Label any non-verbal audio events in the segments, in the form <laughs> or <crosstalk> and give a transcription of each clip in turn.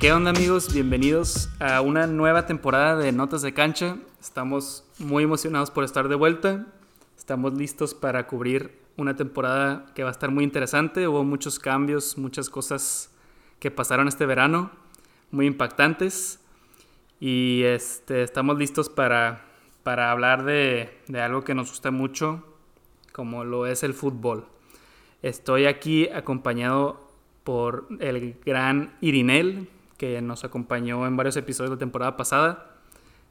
¿Qué onda amigos? Bienvenidos a una nueva temporada de Notas de Cancha. Estamos muy emocionados por estar de vuelta. Estamos listos para cubrir una temporada que va a estar muy interesante. Hubo muchos cambios, muchas cosas que pasaron este verano, muy impactantes. Y este, estamos listos para, para hablar de, de algo que nos gusta mucho, como lo es el fútbol. Estoy aquí acompañado por el gran Irinel, que nos acompañó en varios episodios de la temporada pasada.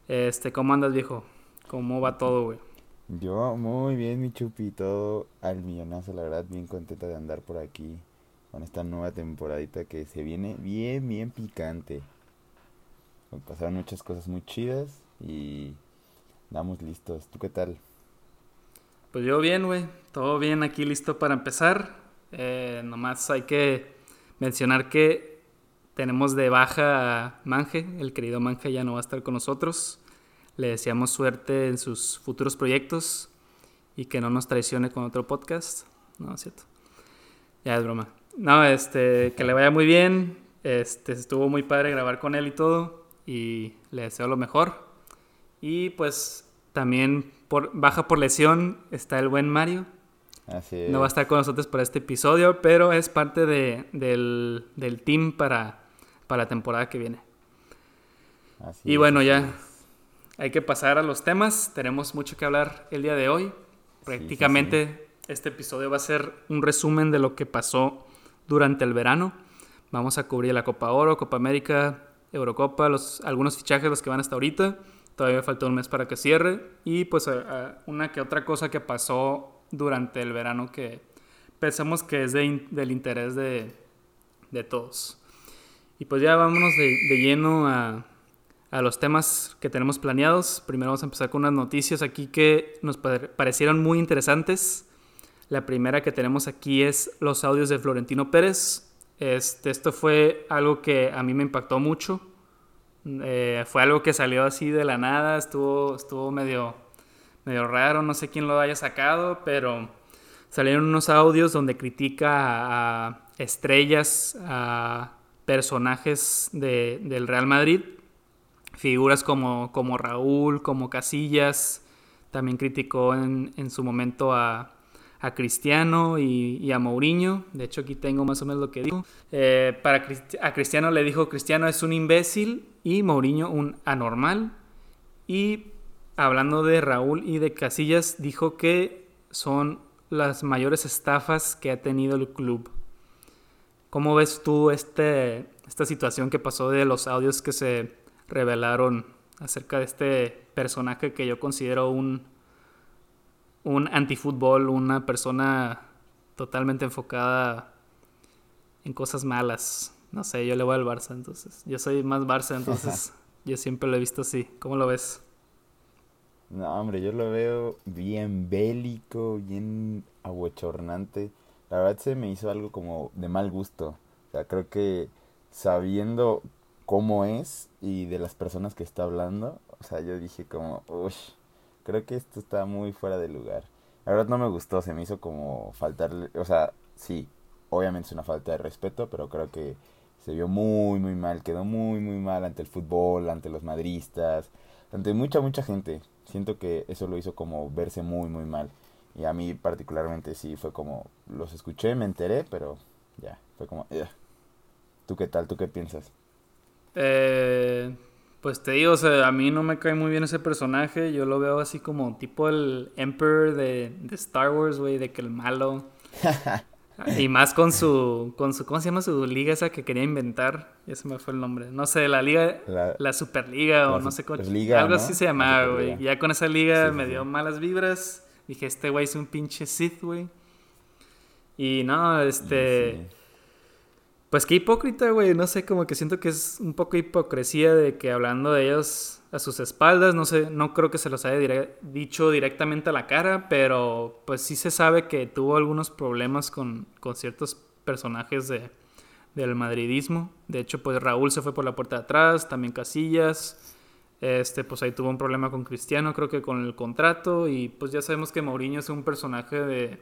Este, ¿cómo andas, viejo? ¿Cómo va todo, güey? Yo muy bien, mi chupi, todo al millonazo, la verdad, bien contenta de andar por aquí con esta nueva temporadita que se viene bien, bien picante. Pasaron muchas cosas muy chidas y damos listos. ¿Tú qué tal? Pues yo bien, güey, todo bien aquí listo para empezar. Eh, nomás hay que mencionar que tenemos de baja a Manje, el querido Manje ya no va a estar con nosotros. Le deseamos suerte en sus futuros proyectos y que no nos traicione con otro podcast. No, es cierto. Ya es broma. No, este, que le vaya muy bien. Este, estuvo muy padre grabar con él y todo. Y le deseo lo mejor. Y pues también por, baja por lesión está el buen Mario. Así es. No va a estar con nosotros para este episodio, pero es parte de, del, del team para para la temporada que viene. y bueno, ya hay que pasar a los temas. Tenemos mucho que hablar el día de hoy. Prácticamente este episodio va a ser un resumen de lo que pasó durante el verano. Vamos a cubrir la Copa Oro, Copa América, Eurocopa, los, algunos fichajes, los que van hasta ahorita. Todavía falta un mes para que cierre. Y pues una que otra cosa que pasó durante el verano que pensamos que es del interés de, de todos. Y pues ya vámonos de, lleno a, los temas que tenemos planeados. Primero vamos a empezar con unas noticias aquí que nos parecieron muy interesantes. La primera que tenemos aquí es los audios de Florentino Pérez. Este, esto fue algo que a mí me impactó mucho. Eh, fue algo que salió así de la nada, estuvo, estuvo medio, medio raro, no sé quién lo haya sacado, pero salieron unos audios donde critica a estrellas, a personajes del Real Madrid, figuras como, como Raúl, como Casillas, también criticó en, su momento a, Cristiano y, a Mourinho. De hecho, aquí tengo más o menos lo que dijo. Eh, para a Cristiano le dijo, Cristiano es un imbécil y Mourinho un anormal. Y hablando de Raúl y de Casillas, dijo que son las mayores estafas que ha tenido el club. ¿Cómo ves tú este, esta situación que pasó de los audios que se revelaron acerca de este personaje que yo considero un, un antifútbol, una persona totalmente enfocada en cosas malas? No sé, yo le voy al Barça, entonces. Yo soy más Barça, entonces <laughs> yo siempre lo he visto así. ¿Cómo lo ves? No, hombre, yo lo veo bien bélico, bien aguachornante la verdad se me hizo algo como de mal gusto. O sea, creo que sabiendo cómo es y de las personas que está hablando, o sea, yo dije como, uy, creo que esto está muy fuera de lugar. La verdad no me gustó, se me hizo como faltarle, o sea, sí, obviamente es una falta de respeto, pero creo que se vio muy, muy mal, quedó muy, muy mal ante el fútbol, ante los madristas, ante mucha, mucha gente. Siento que eso lo hizo como verse muy, muy mal. Y a mí particularmente sí fue como, los escuché, me enteré, pero ya, fue como, ¿tú qué tal? ¿Tú qué piensas? Eh, pues te digo, o sea, a mí no me cae muy bien ese personaje, yo lo veo así como tipo el Emperor de, de Star Wars, güey, de que el malo. <laughs> y más con su, con su, ¿cómo se llama su liga esa que quería inventar? Ya se me fue el nombre. No sé, la liga, la, Superliga o no sé cómo. algo así se llamaba, güey. Ya con esa liga me dio malas vibras. Dije, este güey es un pinche Sith, güey. Y no, este... Pues qué hipócrita, güey. No sé, como que siento que es un poco hipocresía de que hablando de ellos a sus espaldas, no sé, no creo que se los haya dicho directamente a la cara, pero pues sí se sabe que tuvo algunos problemas con, con ciertos personajes de, del madridismo. De hecho, pues Raúl se fue por la puerta de atrás, también Casillas. Este, pues ahí tuvo un problema con Cristiano, creo que con el contrato. Y pues ya sabemos que Mourinho es un personaje de.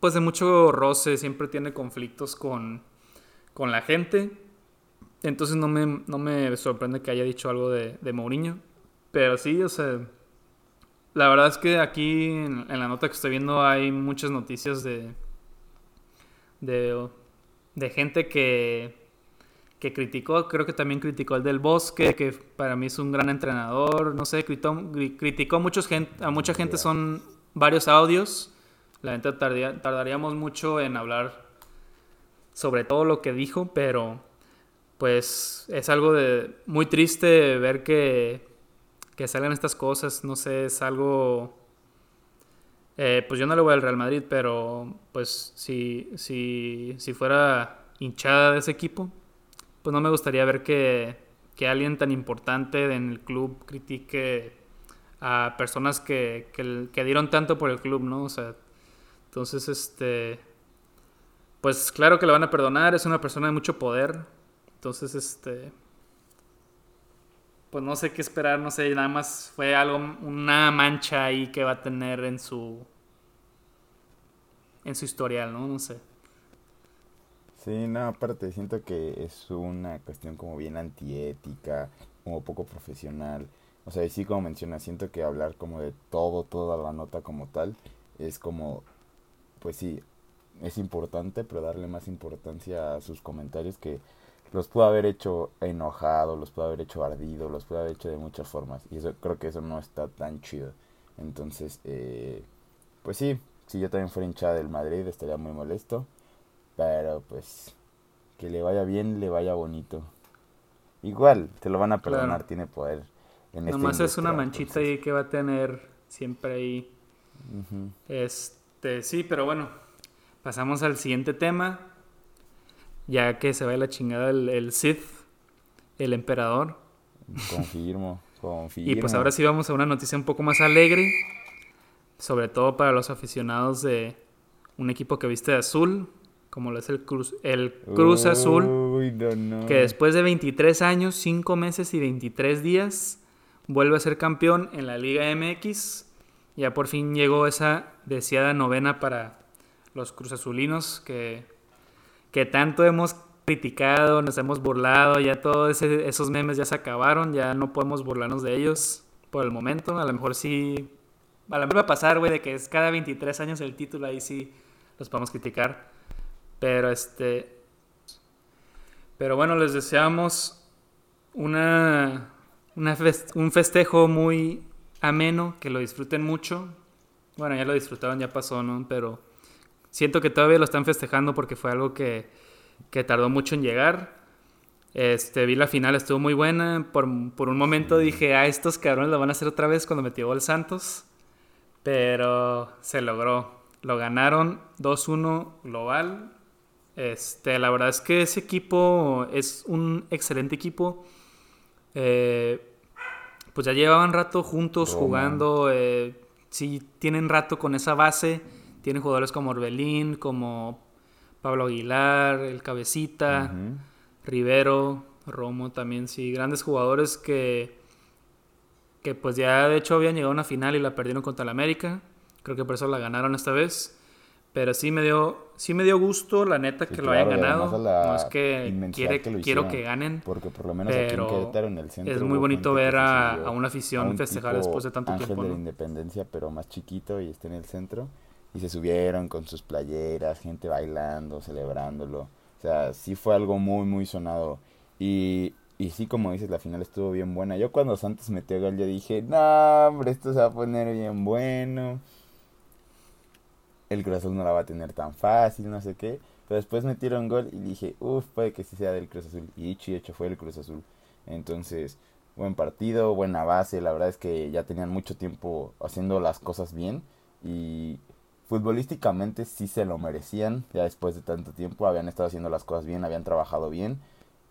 Pues de mucho roce, siempre tiene conflictos con, con la gente. Entonces no me, no me sorprende que haya dicho algo de, Mourinho. Pero sí, o sea, la verdad es que aquí en, la nota que estoy viendo hay muchas noticias de, de, de gente que, que criticó, creo que también criticó el del Bosque, que para mí es un gran entrenador, no sé, criticó, criticó muchos gente, a mucha gente, son varios audios, la gente tardaríamos mucho en hablar sobre todo lo que dijo, pero pues es algo de muy triste ver que que salgan estas cosas, no sé, es algo... Eh, pues yo no le voy al Real Madrid, pero pues si, si, si fuera hinchada de ese equipo, pues no me gustaría ver que, que alguien tan importante en el club critique a personas que, que, que, dieron tanto por el club, ¿no? O sea, entonces, este, pues claro que le van a perdonar, es una persona de mucho poder, entonces, este, pues no sé qué esperar, no sé, nada más fue algo, una mancha ahí que va a tener en su, en su historial, ¿no? No sé. Sí, no, aparte siento que es una cuestión como bien antiética, como poco profesional. O sea, y sí como menciona, siento que hablar como de todo, toda la nota como tal, es como, pues sí, es importante, pero darle más importancia a sus comentarios que los pudo haber hecho enojado, los pudo haber hecho ardido, los pudo haber hecho de muchas formas. Y eso creo que eso no está tan chido. Entonces, eh, pues sí, si yo también fuera hinchada del Madrid estaría muy molesto. Pero pues, que le vaya bien, le vaya bonito. Igual, te lo van a perdonar, tiene poder. En Nomás es una manchita ahí que va a tener siempre ahí. Este, sí, pero bueno, pasamos al siguiente tema ya que se va la chingada el, Sith, el emperador. Confirmo, <laughs> confirmo. y pues ahora sí vamos a una noticia un poco más alegre, sobre todo para los aficionados de un equipo que viste de azul, como lo es el Cruz, el Cruz Azul, que después de 23 años, 5 meses y 23 días, vuelve a ser campeón en la Liga MX. Ya por fin llegó esa deseada novena para los Cruz Azulinos que que tanto hemos criticado, nos hemos burlado, ya todos esos memes ya se acabaron, ya no podemos burlarnos de ellos por el momento. A lo mejor sí, a lo mejor va a pasar, güey, de que es cada 23 años el título, ahí sí los podemos criticar. Pero este, pero bueno, les deseamos una, un festejo muy ameno, que lo disfruten mucho. Bueno, ya lo disfrutaron, ya pasó, ¿no? Pero siento que todavía lo están festejando porque fue algo que, tardó mucho en llegar. Este, vi la final, estuvo muy buena. Por, un momento dije, ah, estos cabrones lo van a hacer otra vez cuando metió el Santos. Pero se logró. Lo ganaron 2-1 global. Este, la verdad es que ese equipo es un excelente equipo. Eh, pues ya llevaban rato juntos jugando. Eh, sí, tienen rato con esa base tiene jugadores como Orbelín, como Pablo Aguilar, el Cabecita, Rivero, Romo también, sí, grandes jugadores que, que pues ya de hecho habían llegado a una final y la perdieron contra el América. Creo que por eso la ganaron esta vez. Pero sí me dio, sí me dio gusto, la neta, que lo hayan ganado. No es que, quiere, quiero que ganen. Porque por lo menos pero en el centro. Es muy bonito ver a, una afición festejar después de tanto tiempo. de la independencia, pero más chiquito y está en el centro y se subieron con sus playeras, gente bailando, celebrándolo. O sea, sí fue algo muy, muy sonado. Y, y sí, como dices, la final estuvo bien buena. Yo cuando Santos metió gol, yo dije, no, hombre, esto se va a poner bien bueno. El Cruz Azul no la va a tener tan fácil, no sé qué. Pero después metieron gol y dije, uff, puede que sí sea del Cruz Azul. Y dicho y hecho fue el Cruz Azul. Entonces, buen partido, buena base. La verdad es que ya tenían mucho tiempo haciendo las cosas bien. Y futbolísticamente sí se lo merecían, ya después de tanto tiempo, habían estado haciendo las cosas bien, habían trabajado bien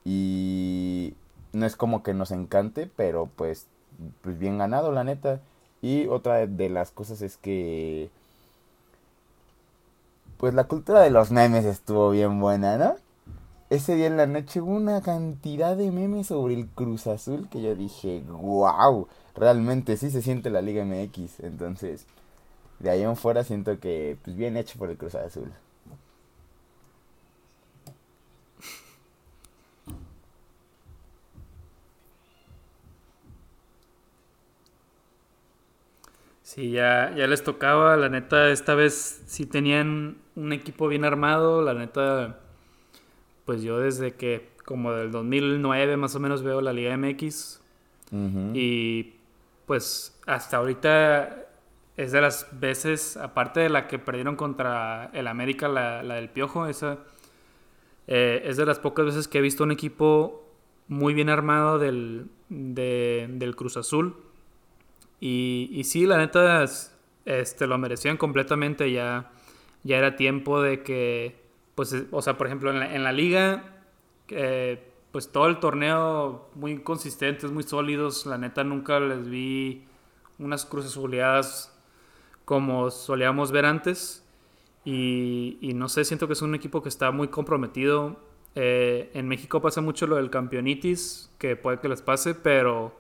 y no es como que nos encante, pero pues, pues bien ganado, la neta. Y otra de las cosas es que pues la cultura de los memes estuvo bien buena, ¿no? Ese día en la noche hubo una cantidad de memes sobre el Cruz Azul que yo dije, wow, realmente sí se siente la Liga MX. Entonces, de ahí en fuera siento que pues, bien hecho por el Cruz Azul. Sí, ya, ya les tocaba, la neta, esta vez sí tenían un equipo bien armado, la neta, pues yo desde que como del 2009 más o menos veo la Liga MX y pues hasta ahorita es de las veces, aparte de la que perdieron contra el América, la, del Piojo, esa eh, es de las pocas veces que he visto un equipo muy bien armado del, del Cruz Azul. Y, y, sí, la neta, este, lo merecían completamente. Ya, ya era tiempo de que, pues, o sea, por ejemplo, en la, en la liga, eh, pues todo el torneo muy consistentes, muy sólidos. La neta, nunca les vi unas cruces oleadas como solíamos ver antes. Y, y, no sé, siento que es un equipo que está muy comprometido. Eh, en México pasa mucho lo del campeonitis, que puede que les pase, pero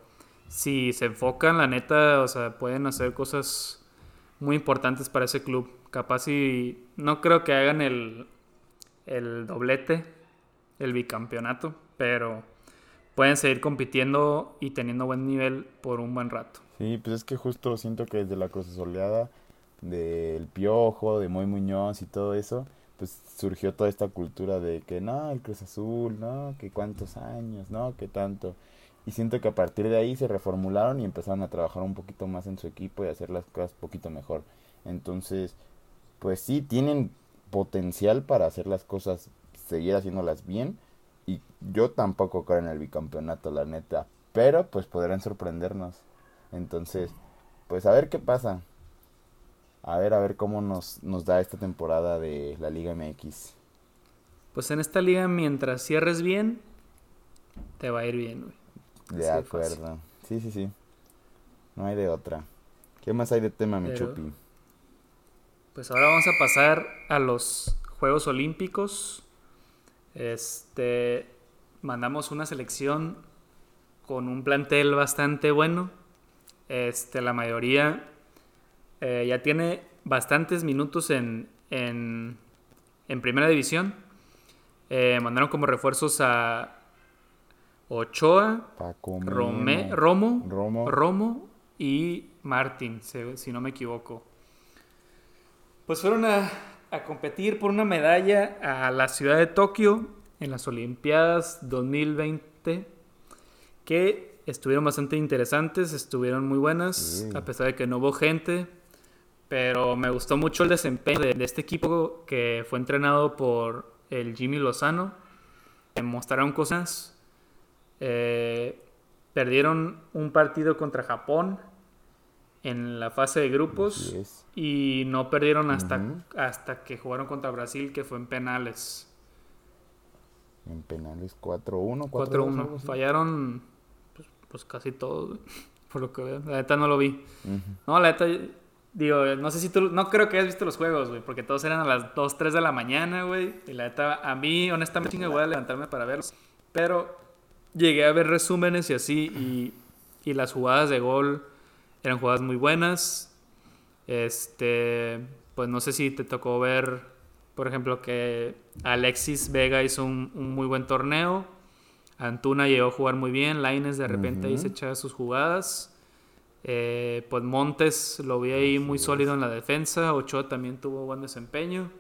si se enfocan, la neta, o sea, pueden hacer cosas muy importantes para ese club. Capaz y no creo que hagan el, el doblete, el bicampeonato, pero pueden seguir compitiendo y teniendo buen nivel por un buen rato. Sí, pues es que justo siento que desde la Cruz Soleada, del Piojo, de Moy Muñoz y todo eso, pues surgió toda esta cultura de que no, el Cruz Azul, no, que cuántos años, no, que tanto. Y siento que a partir de ahí se reformularon y empezaron a trabajar un poquito más en su equipo y hacer las cosas un poquito mejor. Entonces, pues sí, tienen potencial para hacer las cosas, seguir haciéndolas bien. Y yo tampoco creo en el bicampeonato, la neta. Pero pues podrán sorprendernos. Entonces, pues a ver qué pasa. A ver, a ver cómo nos, nos da esta temporada de la Liga MX. Pues en esta liga, mientras cierres bien, te va a ir bien, güey. De acuerdo. Sí, sí, sí. No hay de otra. ¿Qué más hay de tema, mi chupi? Pues ahora vamos a pasar a los Juegos Olímpicos. Este. Mandamos una selección con un plantel bastante bueno. Este, la mayoría eh, ya tiene bastantes minutos en, en, primera división. Eh, mandaron como refuerzos a Ochoa, Romo, Romo, y Martín, si, no me equivoco. Pues fueron a, a competir por una medalla a la ciudad de Tokio en las Olimpiadas 2020 que estuvieron bastante interesantes, estuvieron muy buenas, a pesar de que no hubo gente. Pero me gustó mucho el desempeño de, este equipo que fue entrenado por el Jimmy Lozano. mostraron cosas. Eh, perdieron un partido contra Japón en la fase de grupos y no perdieron hasta, hasta que jugaron contra Brasil, que fue en penales. En penales 4-1. 4-1. Fallaron pues casi todo, <laughs> por lo que veo. La neta no lo vi. No, la neta, digo, no sé si tú, no creo que hayas visto los juegos, güey, porque todos eran a las 2, 3 de la mañana, güey. Y la neta, a mí, honestamente, chinga, voy a levantarme para verlos. Pero llegué a ver resúmenes y así, y, y las jugadas de gol eran jugadas muy buenas. Este, pues no sé si te tocó ver, por ejemplo, que Alexis Vega hizo un, un muy buen torneo. Antuna llegó a jugar muy bien, Laines de repente ahí se echaba sus jugadas. Eh, pues Montes lo vi ahí muy sólido en la defensa, Ochoa también tuvo buen desempeño.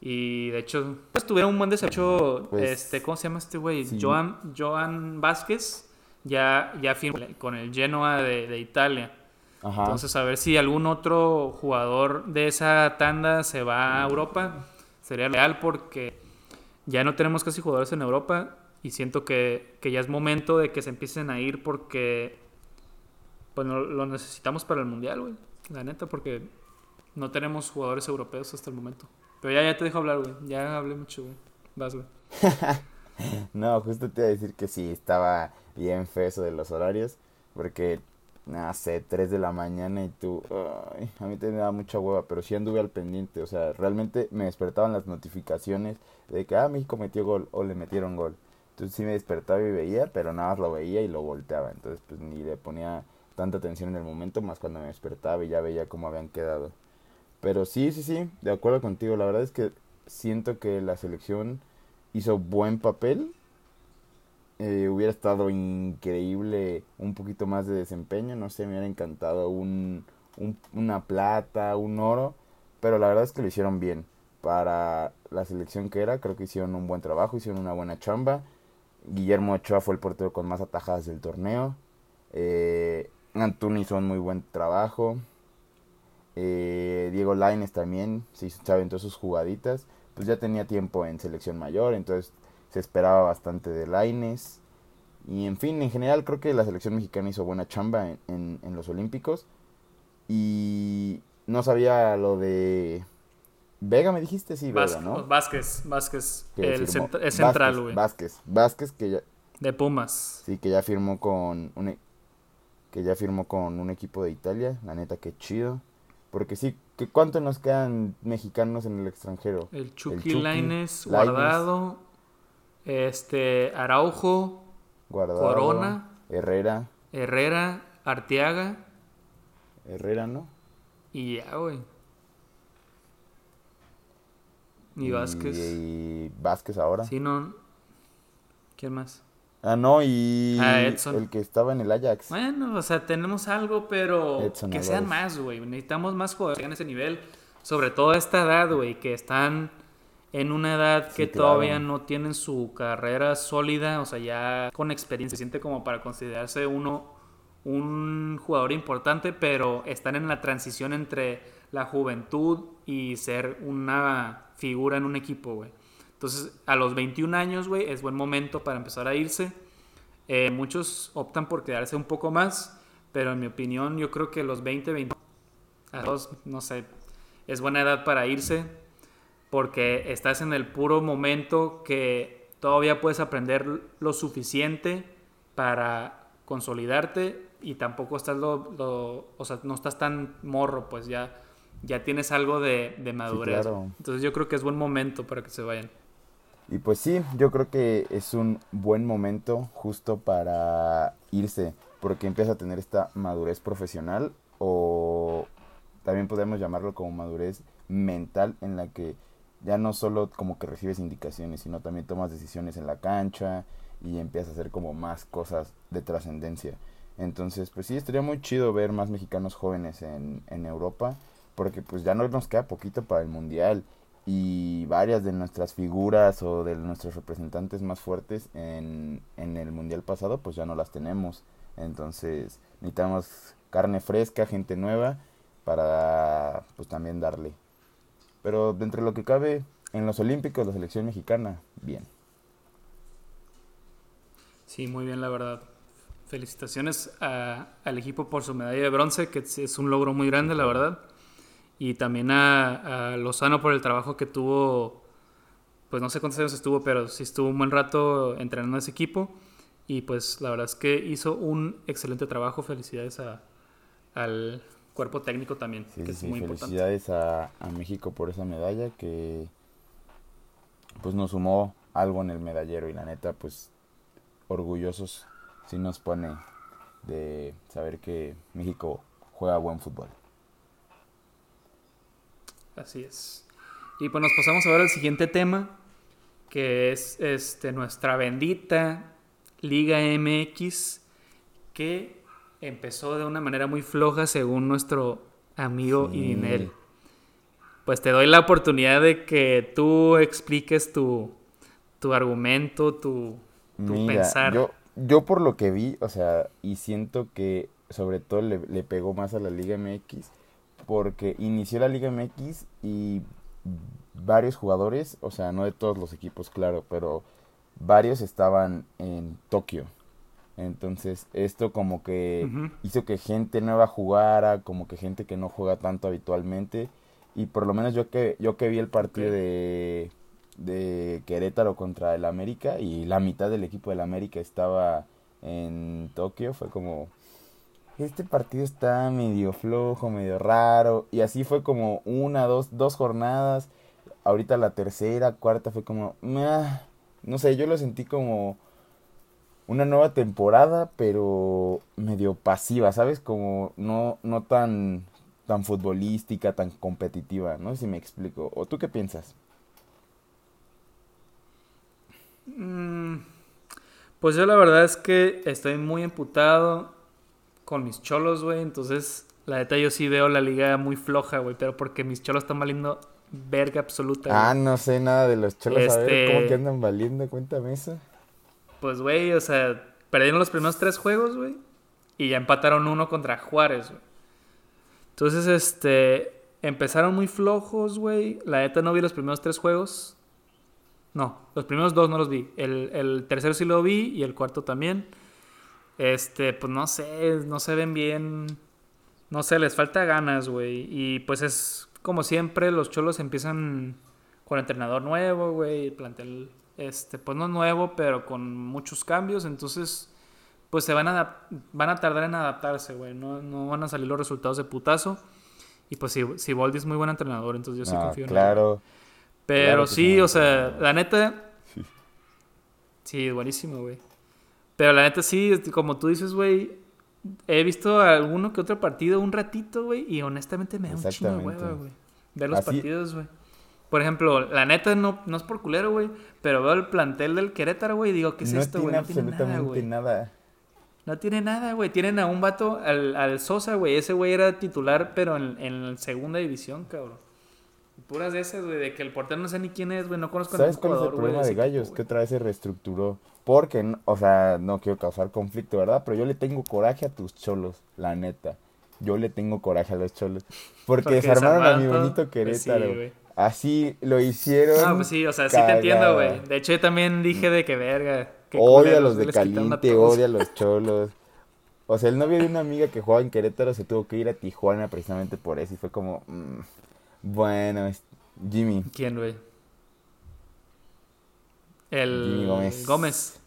Y de hecho, pues tuvieron un buen desempeño, pues, este, ¿cómo se llama este güey? Joan, Joan Vázquez, ya, ya firmó con el Genoa de, Italia. Entonces, a ver si algún otro jugador de esa tanda se va a Europa, sería real porque ya no tenemos casi jugadores en Europa y siento que, ya es momento de que se empiecen a ir porque pues lo necesitamos para el mundial, güey. La neta, porque no tenemos jugadores europeos hasta el momento. Pero ya, ya te dejo hablar, güey. Ya hablé mucho, güey. Vas, güey. <laughs> no, justo te iba a decir que sí, estaba bien feo eso de los horarios. Porque, no sé, 3 de la mañana y tú. a mí te da mucha hueva, pero sí anduve al pendiente. O sea, realmente me despertaban las notificaciones de que, ah, México metió gol o le metieron gol. Entonces sí me despertaba y veía, pero nada más lo veía y lo volteaba. Entonces pues ni le ponía tanta atención en el momento, más cuando me despertaba y ya veía cómo habían quedado. Pero sí, sí, sí, de acuerdo contigo. La verdad es que siento que la selección hizo buen papel. Eh, hubiera estado increíble un poquito más de desempeño. No sé, me hubiera encantado un, una plata, un oro, pero la verdad es que lo hicieron bien. Para la selección que era, creo que hicieron un buen trabajo, hicieron una buena chamba. Guillermo Ochoa fue el portero con más atajadas del torneo. Eh, Antuni hizo un muy buen trabajo. Eh, Diego Laines también se, se aventó sus jugaditas. Pues ya tenía tiempo en selección mayor, entonces se esperaba bastante de Laines. Y en fin, en general creo que la selección mexicana hizo buena chamba en, en, los Olímpicos. Y no sabía lo de Vega, me dijiste, sí, Vega, ¿no? Vázquez, Vázquez, el es central, güey. Vázquez, Vázquez que ya... De Pumas. Sí, que ya firmó con un, e, que ya firmó con un equipo de Italia, la neta, qué chido. Porque sí, que ¿cuánto nos quedan mexicanos en el extranjero? El Chucky, Laines, Guardado, este, Araujo, Guardado, Corona, Herrera. Herrera, Arteaga. Herrera, ¿no? Y ya, güey. Y Vázquez. Y, Vázquez ahora. Sí, no. ¿Quién más? Ah, no, y ah, el que estaba en el Ajax. Bueno, o sea, tenemos algo, pero que sean más, güey. Necesitamos más jugadores en ese nivel. Sobre todo a esta edad, güey, que están en una edad que todavía no tienen su carrera sólida, o sea, ya con experiencia, se siente como para considerarse uno un jugador importante, pero están en la transición entre la juventud y ser una figura en un equipo, güey. Entonces, a los 21 años, güey, es buen momento para empezar a irse. Eh, muchos optan por quedarse un poco más, pero en mi opinión, yo creo que los 20, 20, a los, no sé, es buena edad para irse porque estás en el puro momento que todavía puedes aprender lo suficiente para consolidarte y tampoco estás lo, o sea, no estás tan morro, pues ya, ya tienes algo de, madurez. Entonces yo creo que es buen momento para que se vayan. Y pues sí, yo creo que es un buen momento justo para irse, porque empieza a tener esta madurez profesional o también podemos llamarlo como madurez mental en la que ya no solo como que recibes indicaciones, sino también tomas decisiones en la cancha y empiezas a hacer como más cosas de trascendencia. Entonces, pues sí, estaría muy chido ver más mexicanos jóvenes en, en Europa, porque pues ya no nos queda poquito para el Mundial y varias de nuestras figuras o de nuestros representantes más fuertes en, en el Mundial pasado, pues ya no las tenemos. Entonces, necesitamos carne fresca, gente nueva, para pues también darle pero dentro de lo que cabe, en los Olímpicos, la selección mexicana, bien. Sí, muy bien, la verdad. Felicitaciones al equipo por su medalla de bronce, que es un logro muy grande, la verdad. Y también a, a Lozano por el trabajo que tuvo, pues no sé cuántos años estuvo, pero sí estuvo un buen rato entrenando a ese equipo. Y pues la verdad es que hizo un excelente trabajo. Felicidades a, al, cuerpo técnico también, que es muy Felicidades A, a México por esa medalla que pues nos sumó algo en el medallero y la neta pues orgullosos sí nos pone de saber que México juega buen fútbol. Así es. Y pues nos pasamos a ver al siguiente tema, que es este nuestra bendita Liga MX, que empezó de una manera muy floja según nuestro amigo Irinel. Pues te doy la oportunidad de que tú expliques tu, tu argumento, tu, pensar. Yo, yo por lo que vi, o sea, y siento que sobre todo le, le pegó más a la Liga MX, porque inició la Liga MX y varios jugadores, o sea, no de todos los equipos, claro, pero varios estaban en Tokio. Entonces, esto como que hizo que gente nueva jugara, como que gente que no juega tanto habitualmente. Y por lo menos yo que, yo que vi el partido de, de Querétaro contra el América y la mitad del equipo del América estaba en Tokio, fue como, este partido está medio flojo, medio raro. Y así fue como una, dos, dos jornadas. Ahorita la tercera, cuarta fue como, no sé, yo lo sentí como una nueva temporada, pero medio pasiva, ¿sabes? Como no, no tan, tan futbolística, tan competitiva, no sé si me explico. ¿O tú qué piensas? Mm, pues yo la verdad es que estoy muy emputado con mis cholos, güey, entonces La neta, yo sí veo la liga muy floja, güey, pero porque mis cholos están valiendo verga absoluta. Ah, no sé nada de los cholos. A ver, ¿cómo que este andan valiendo? Cuéntame eso. Pues, güey, o sea, perdieron los primeros tres juegos, güey. Y ya empataron uno contra Juárez, güey. Entonces, este. Empezaron muy flojos, güey. La neta no vi los primeros tres juegos. No, los primeros dos no los vi. El, el tercero sí lo vi y el cuarto también. Este, pues no sé, no se ven bien. No sé, les falta ganas, güey. Y pues es como siempre, los cholos empiezan con entrenador nuevo, güey. Plantel, este, pues no nuevo, pero con muchos cambios. Entonces, pues se van a, van a tardar en adaptarse, güey. No, no van a salir los resultados de putazo. Y pues si, si Voldy es muy buen entrenador, entonces yo sí confío en él. Claro. Pero sí, o sea, la neta. Sí, sí buenísimo, güey. Pero la neta sí, como tú dices, güey, he visto alguno que otro partido un ratito, güey, y honestamente me da un chingo de hueva, güey. Ver los partidos, güey. Por ejemplo, la neta no, no es por culero, güey, pero veo el plantel del Querétaro, güey, y digo, ¿qué es esto, güey? No tiene absolutamente nada, No tiene nada, güey. Tienen a un vato, al, al Sosa, güey. Ese güey era titular, pero en, en segunda división, cabrón. Puras de esas, güey, de que el portero no sé ni quién es, güey, no conozco ¿Sabes cuál es el problema de, Gallos? Que otra vez se reestructuró. Porque, o sea, no quiero causar conflicto, ¿verdad? Pero yo le tengo coraje a tus cholos, la neta. Yo le tengo coraje a los cholos. Porque, desarmaron a mi bonito pues Querétaro. Así lo hicieron. No, pues sí, o sea, sí te entiendo, güey. De hecho, yo también dije de que verga. odia a los de caliente, odia a los cholos. O sea, el novio de una amiga que jugaba en Querétaro se tuvo que ir a Tijuana precisamente por eso. Y fue como, mm, bueno, Jimmy. ¿Quién, güey? El Gómez. Gómez.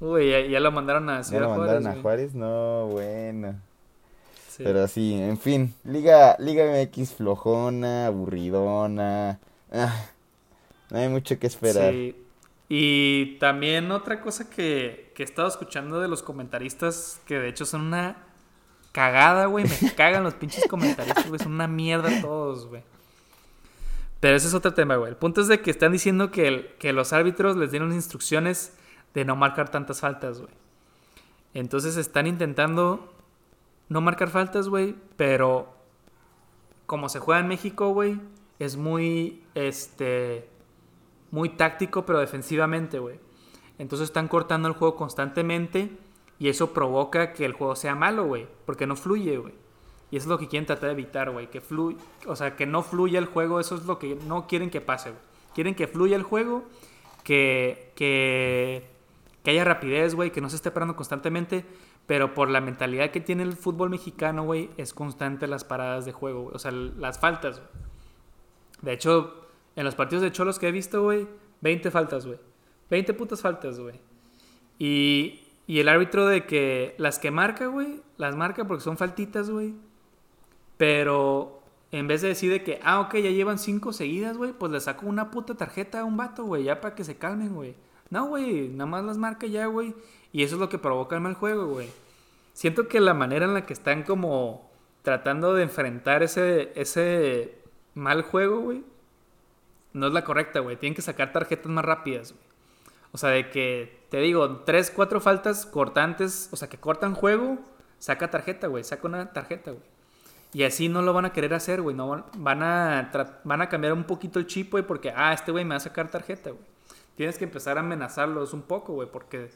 Uy, ya, lo mandaron a Ciudad ¿Ya lo mandaron a Juárez? No, bueno. Pero sí, en fin, Liga, Liga MX flojona, aburridona. Ah, no hay mucho que esperar. Sí. Y también otra cosa que, que he estado escuchando de los comentaristas, que de hecho son una cagada, güey. Me <laughs> cagan los pinches comentaristas, güey. Son una mierda todos, güey. Pero ese es otro tema, güey. El punto es de que están diciendo que, que los árbitros les dieron instrucciones de no marcar tantas faltas, güey. Entonces están intentando no marcar faltas, güey, pero como se juega en México, güey, es muy, este, muy táctico, pero defensivamente, güey. Entonces están cortando el juego constantemente y eso provoca que el juego sea malo, güey, porque no fluye, güey. Y eso es lo que quieren tratar de evitar, güey, que fluya, o sea, que no fluya el juego, eso es lo que no quieren que pase, güey. Quieren que fluya el juego, que, que, que haya rapidez, güey, que no se esté parando constantemente, pero por la mentalidad que tiene el fútbol mexicano, güey, es constante las paradas de juego, güey. O sea, las faltas, güey. De hecho, en los partidos de Cholos que he visto, güey, 20 faltas, güey. 20 putas faltas, güey. Y, y el árbitro de que las que marca, güey, las marca porque son faltitas, güey. Pero en vez de decir de que, ah, ok, ya llevan cinco seguidas, güey, pues le saco una puta tarjeta a un vato, güey, ya para que se calmen, güey. No, güey, nada más las marca ya, güey. Y eso es lo que provoca el mal juego, güey. Siento que la manera en la que están como tratando de enfrentar ese, ese mal juego, güey, no es la correcta, güey. Tienen que sacar tarjetas más rápidas, güey. O sea, de que, te digo, tres, cuatro faltas cortantes, o sea, que cortan juego, saca tarjeta, güey. Saca una tarjeta, güey. Y así no lo van a querer hacer, güey. No, van, a van a cambiar un poquito el chip, güey, porque, ah, este güey me va a sacar tarjeta, güey. Tienes que empezar a amenazarlos un poco, güey, porque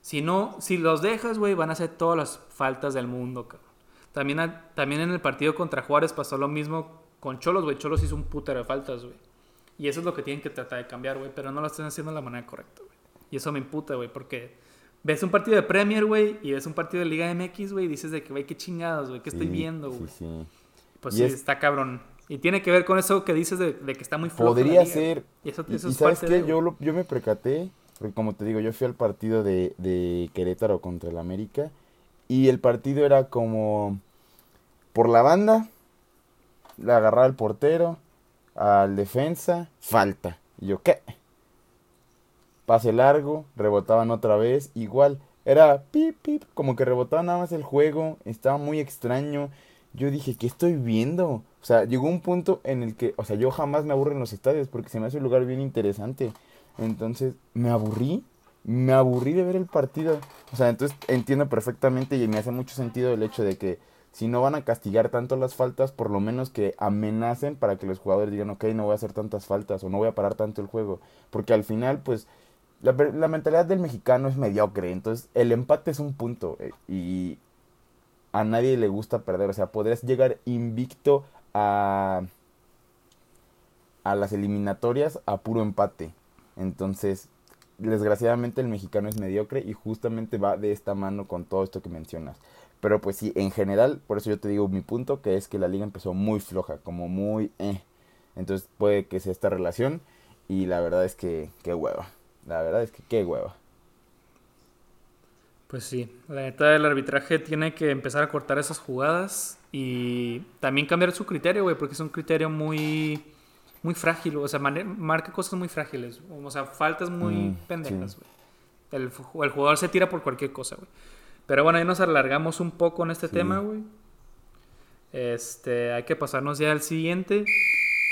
si no, si los dejas, güey, van a hacer todas las faltas del mundo, cabrón. También, también en el partido contra Juárez pasó lo mismo con Cholos, güey. Cholos hizo un putero de faltas, güey. Y eso es lo que tienen que tratar de cambiar, güey. Pero no lo están haciendo de la manera correcta, güey. Y eso me imputa, güey, porque ves un partido de Premier, güey, y ves un partido de Liga MX, güey, y dices de que, güey, qué chingados, güey, qué estoy viendo, güey. Sí, sí. Pues sí, está cabrón. Y tiene que ver con eso que dices de, que está muy flojo Podría ser. Y, eso, eso ¿sabes qué? Yo, yo me percaté porque como te digo, yo fui al partido de, Querétaro contra el América. Y el partido era como por la banda, le agarraba al portero, al defensa, falta. Y yo, ¿qué? Pase largo, rebotaban otra vez, igual. Era pip, pip, como que rebotaba nada más el juego, estaba muy extraño. Yo dije, ¿qué estoy viendo? O sea, llegó un punto en el que, o sea, yo jamás me aburro en los estadios porque se me hace un lugar bien interesante. Entonces me aburrí, me aburrí de ver el partido. O sea, entonces entiendo perfectamente y me hace mucho sentido el hecho de que si no van a castigar tanto las faltas, por lo menos que amenacen para que los jugadores digan, ok, no voy a hacer tantas faltas o no voy a parar tanto el juego. Porque al final, pues, la, mentalidad del mexicano es mediocre. Entonces, el empate es un punto eh, y a nadie le gusta perder. O sea, podrías llegar invicto a, a las eliminatorias a puro empate. Entonces, desgraciadamente el mexicano es mediocre y justamente va de esta mano con todo esto que mencionas. Pero pues sí, en general, por eso yo te digo mi punto, que es que la liga empezó muy floja, como muy... Eh. Entonces puede que sea esta relación y la verdad es que qué hueva. La verdad es que qué hueva. Pues sí, la neta del arbitraje tiene que empezar a cortar esas jugadas y también cambiar su criterio, güey, porque es un criterio muy muy frágil, o sea, marca cosas muy frágiles, o sea, faltas muy mm, pendejas, güey. El, el, jugador se tira por cualquier cosa, güey. Pero bueno, ahí nos alargamos un poco en este tema, güey. Este, hay que pasarnos ya al siguiente,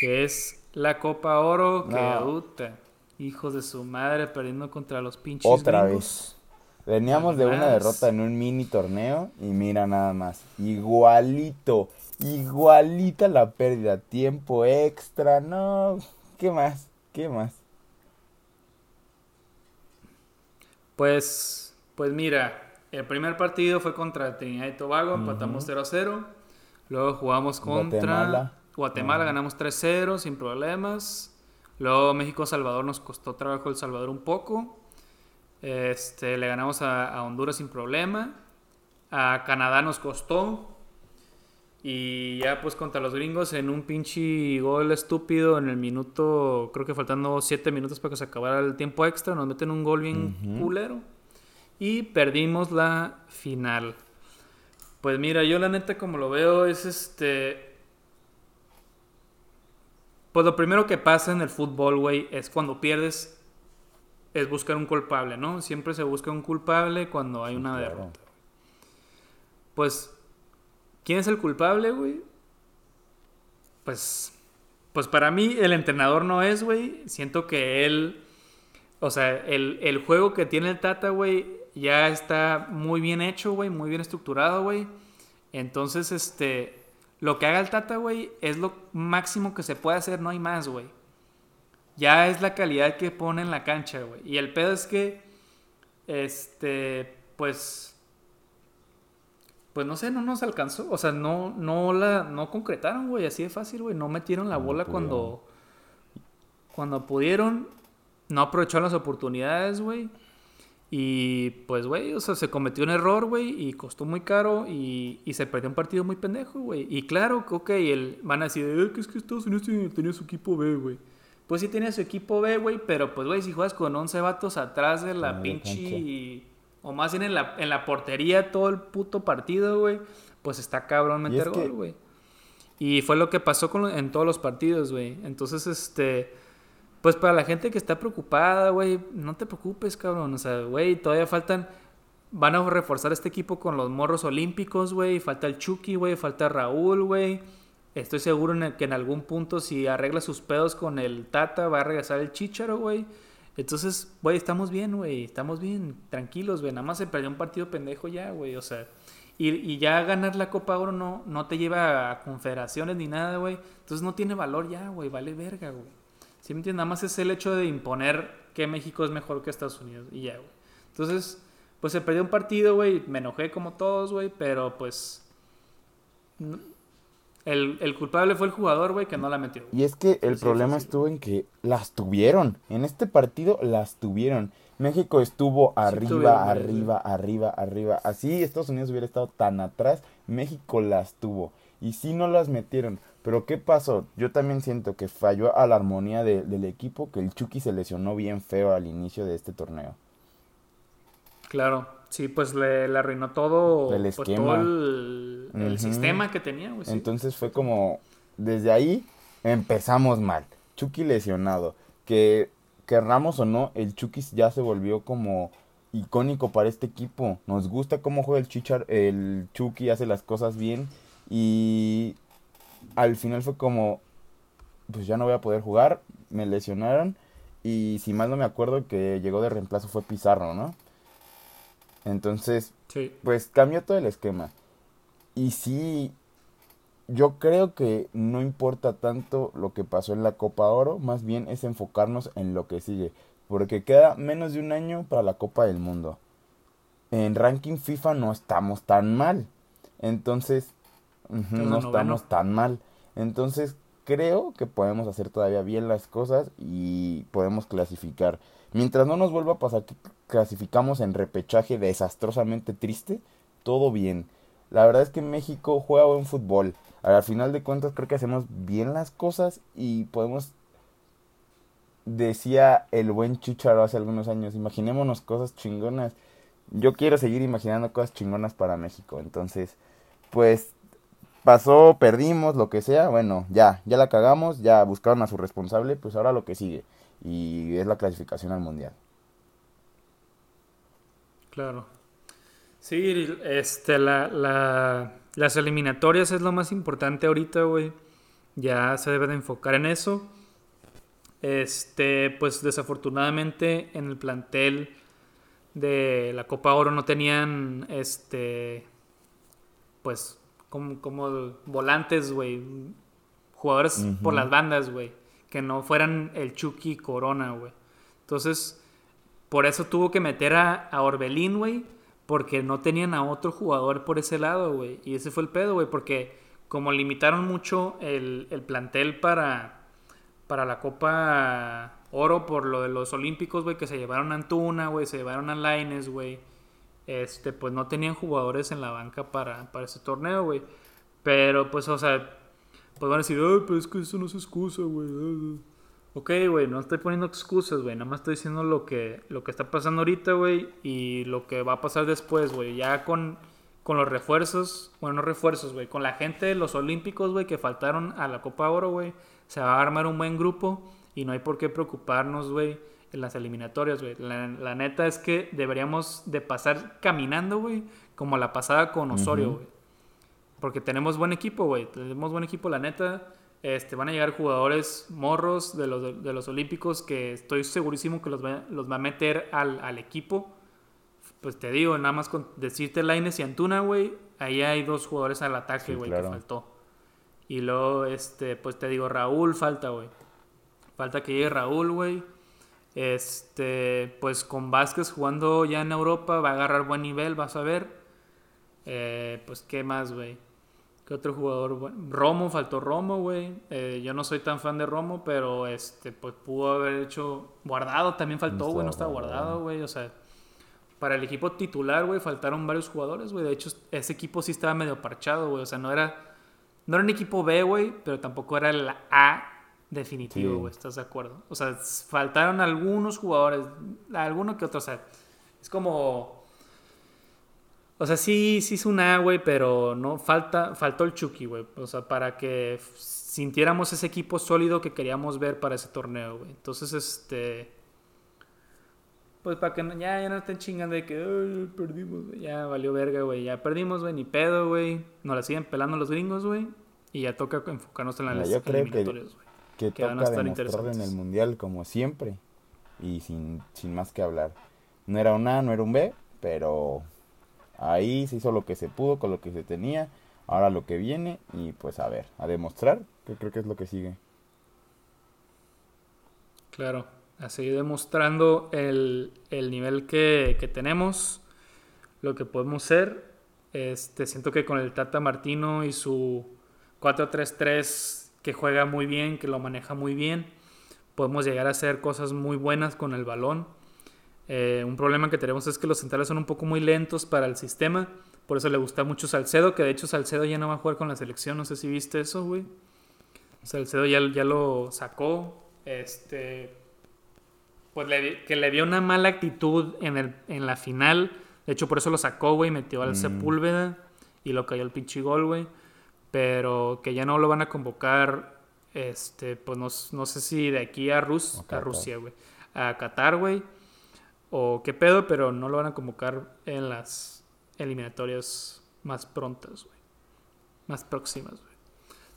que es la Copa Oro, que hijos de su madre perdiendo contra los pinches. Otra vez. Veníamos de una derrota en un mini torneo y mira nada más, igualito, igualita la pérdida, tiempo extra, no, ¿qué más? ¿Qué más? Pues, pues mira, el primer partido fue contra Trinidad y Tobago, empatamos 0 a 0. Luego jugamos contra Guatemala, Guatemala ganamos 3-0 sin problemas. Luego México-Salvador nos costó trabajo El Salvador un poco. Este, le ganamos a, Honduras sin problema. A Canadá nos costó. Y ya pues contra los gringos en un pinche gol estúpido en el minuto, creo que faltando 7 minutos para que se acabara el tiempo extra, nos meten un gol bien culero y perdimos la final. Pues mira, yo la neta como lo veo es este... Pues lo primero que pasa en el fútbol, güey, es cuando pierdes, es buscar un culpable, ¿no? Siempre se busca un culpable cuando hay una derrota. Pues, ¿quién es el culpable, güey? Pues, pues para mí el entrenador no es, güey. Siento que él, o sea, el, el juego que tiene el Tata, güey, ya está muy bien hecho, güey, muy bien estructurado, güey. Entonces, este, lo que haga el Tata, güey, es lo máximo que se puede hacer, no hay más, güey. Ya es la calidad que pone en la cancha, güey. Y el pedo es que, este, pues, pues no sé, no nos alcanzó. O sea, no, no la, no concretaron, güey, así de fácil, güey. No metieron la bola cuando, cuando pudieron. No aprovecharon las oportunidades, güey. Y pues, güey, o sea, se cometió un error, güey, y costó muy caro y, y, se perdió un partido muy pendejo, güey. Y claro, ok, el, van a decir, eh, que es que Estados Unidos tenía su equipo B, güey. Pues sí tenía su equipo B, güey, pero pues, güey, si juegas con 11 vatos atrás de la pinche... O más bien en la, en la portería todo el puto partido, güey, pues está cabrón meter gol, güey. Y fue lo que pasó con, en todos los partidos, güey. Entonces, este pues para la gente que está preocupada, güey, no te preocupes, cabrón. O sea, güey, todavía faltan. Van a reforzar este equipo con los morros olímpicos, güey. Falta el Chucky, güey. Falta Raúl, güey. Estoy seguro en que en algún punto, si arregla sus pedos con el Tata, va a regresar el Chicharo, güey. Entonces, güey, estamos bien, güey. Estamos bien, tranquilos, güey. Nada más se perdió un partido pendejo ya, güey. O sea, y, y, ya ganar la Copa Oro no, no te lleva a confederaciones ni nada, güey. Entonces no tiene valor ya, güey. Vale verga, güey. ¿Sí me entiendes? Nada más es el hecho de imponer que México es mejor que Estados Unidos. Y ya, güey. Entonces, pues se perdió un partido, güey. Me enojé como todos, güey. Pero pues. El, culpable fue el jugador, güey, que no la metió. Y es que el problema estuvo en que las tuvieron. En este partido las tuvieron. México estuvo arriba, arriba, arriba, arriba. Así Estados Unidos hubiera estado tan atrás. México las tuvo. Y sí no las metieron. Pero ¿qué pasó? Yo también siento que falló a la armonía del equipo, que el Chucky se lesionó bien feo al inicio de este torneo. Claro, sí, pues le, arruinó todo el, pues, el, sistema que tenía. Entonces fue como, desde ahí empezamos mal. Chucky lesionado. Que querramos o no, el Chucky ya se volvió como icónico para este equipo. Nos gusta cómo juega el Chichar, el Chucky hace las cosas bien y al final fue como, pues ya no voy a poder jugar, me lesionaron y si mal no me acuerdo que llegó de reemplazo fue Pizarro, ¿no? Entonces, pues cambió todo el esquema. Y sí, yo creo que no importa tanto lo que pasó en la Copa Oro, más bien es enfocarnos en lo que sigue, porque queda menos de un año para la Copa del Mundo. En ranking FIFA no estamos tan mal, entonces no estamos tan mal. Entonces creo que podemos hacer todavía bien las cosas y podemos clasificar. Mientras no nos vuelva a pasar que clasificamos en repechaje desastrosamente triste, todo bien. La verdad es que México juega buen fútbol. Al final de cuentas creo que hacemos bien las cosas y podemos... Decía el buen Chicharo hace algunos años, imaginémonos cosas chingonas. Yo quiero seguir imaginando cosas chingonas para México. Entonces, pues pasó, perdimos, lo que sea, bueno, ya, ya la cagamos, ya buscaron a su responsable, pues ahora lo que sigue. Y es la clasificación al mundial. Claro. Sí, este, la, la, las eliminatorias es lo más importante ahorita, güey. Ya se debe de enfocar en eso. Este, pues desafortunadamente en el plantel de la Copa Oro no tenían, este, pues, como, como volantes, güey. Jugadores por las bandas, güey. Que no fueran el Chucky Corona, güey. Entonces, por eso tuvo que meter a, a Orbelín, güey porque no tenían a otro jugador por ese lado, güey. Y ese fue el pedo, güey, porque como limitaron mucho el, plantel para, para la Copa Oro por lo de los Olímpicos, güey, que se llevaron a Antuna, güey, se llevaron a Laines, güey. Este, pues no tenían jugadores en la banca para, para ese torneo, güey. Pero, pues, o sea, pues van a decir, ay, pero es que eso no es excusa, güey. Ok, güey, no estoy poniendo excusas, güey. Nada más estoy diciendo lo que, lo que está pasando ahorita, güey. Y lo que va a pasar después, güey. Ya con, con los refuerzos, bueno, no refuerzos, güey. Con la gente de los Olímpicos, güey, que faltaron a la Copa Oro, güey. Se va a armar un buen grupo. Y no hay por qué preocuparnos, güey, en las eliminatorias, güey. La, neta es que deberíamos de pasar caminando, güey. Como la pasada con Osorio, güey. Porque tenemos buen equipo, güey. Tenemos buen equipo, la neta. Este, van a llegar jugadores morros de los, de los Olímpicos que estoy segurísimo que los va, los va a meter al, al, equipo. Pues te digo, nada más con decirte Laines y Antuna, güey, ahí hay dos jugadores al ataque, güey, que faltó. Y luego, este, pues te digo, Raúl falta, güey. Falta que llegue Raúl, güey. Este, pues con Vázquez jugando ya en Europa va a agarrar buen nivel, vas a ver. Eh, pues, ¿qué más, güey? ¿Qué otro jugador? Romo, faltó Romo, güey. Eh, yo no soy tan fan de Romo, pero este, pues pudo haber hecho. Guardado también faltó, güey. No, estaba guardado, güey. O sea, para el equipo titular, güey, faltaron varios jugadores, güey. De hecho, ese equipo sí estaba medio parchado, güey. O sea, no era. No era un equipo B, güey, pero tampoco era el A definitivo, güey. ¿Estás de acuerdo? O sea, faltaron algunos jugadores, alguno que otro. O sea, es como o sea, sí, sí es un A, güey, pero no falta, faltó el Chucky, güey. O sea, para que sintiéramos ese equipo sólido que queríamos ver para ese torneo, güey. Entonces, este. Pues para que ya, ya no estén chingando de que perdimos, Ya valió verga, güey. Ya perdimos, güey, ni pedo, güey. Nos la siguen pelando los gringos, güey. Y ya toca enfocarnos en las Mira, yo creo que, que, que van a estar en el mundial como siempre. Y sin, sin más que hablar. No era un A, no era un B, pero Ahí se hizo lo que se pudo con lo que se tenía. Ahora lo que viene y pues a ver, a demostrar, que creo que es lo que sigue. Claro, a seguir demostrando el, nivel que, tenemos, lo que podemos ser. Este, siento que con el Tata Martino y su 4-3-3 que juega muy bien, que lo maneja muy bien, podemos llegar a hacer cosas muy buenas con el balón. Eh, un problema que tenemos es que los centrales son un poco muy lentos para el sistema. Por eso le gusta mucho Salcedo, que de hecho Salcedo ya no va a jugar con la selección. No sé si viste eso, güey. Salcedo ya, ya lo sacó. Este. Pues que le dio una mala actitud en, el, en la final. De hecho, por eso lo sacó, güey. Metió al mm. Sepúlveda y lo cayó el pinche gol, güey. Pero que ya no lo van a convocar. Este, pues no, no sé si de aquí a, Rus, a Rusia, güey. A Qatar, güey o qué pedo, pero no lo van a convocar en las eliminatorias más prontas, güey. Más próximas, güey.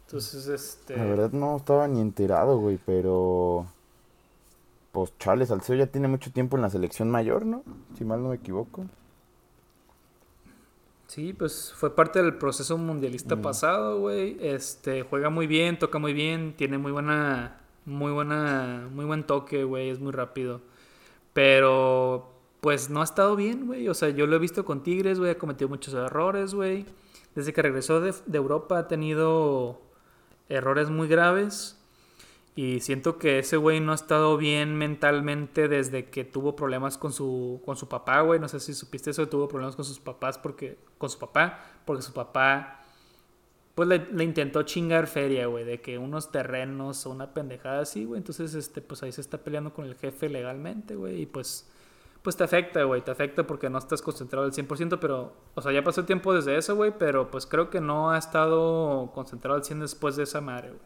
Entonces, este... La verdad no estaba ni enterado, güey, pero... Pues Charles Salcedo ya tiene mucho tiempo en la selección mayor, ¿no? Si mal no me equivoco. Sí, pues fue parte del proceso mundialista pasado, güey. Este, juega muy bien, toca muy bien, tiene muy buena, muy buena, muy buen toque, güey, es muy rápido. Pero, pues no ha estado bien, güey. O sea, yo lo he visto con Tigres, güey, ha cometido muchos errores, güey. Desde que regresó de, de Europa ha tenido errores muy graves. Y siento que ese güey no ha estado bien mentalmente desde que tuvo problemas con su, con su papá, güey. No sé si supiste eso, tuvo problemas con sus papás porque, con su papá, porque su papá, pues le, intentó chingar feria, güey, de que unos terrenos o una pendejada así, güey. Entonces, este, pues ahí se está peleando con el jefe legalmente, güey. Y pues, pues te afecta, güey, te afecta porque no estás concentrado al 100%, pero, o sea, ya pasó tiempo desde eso, güey, pero pues creo que no ha estado concentrado al 100 después de esa madre, güey.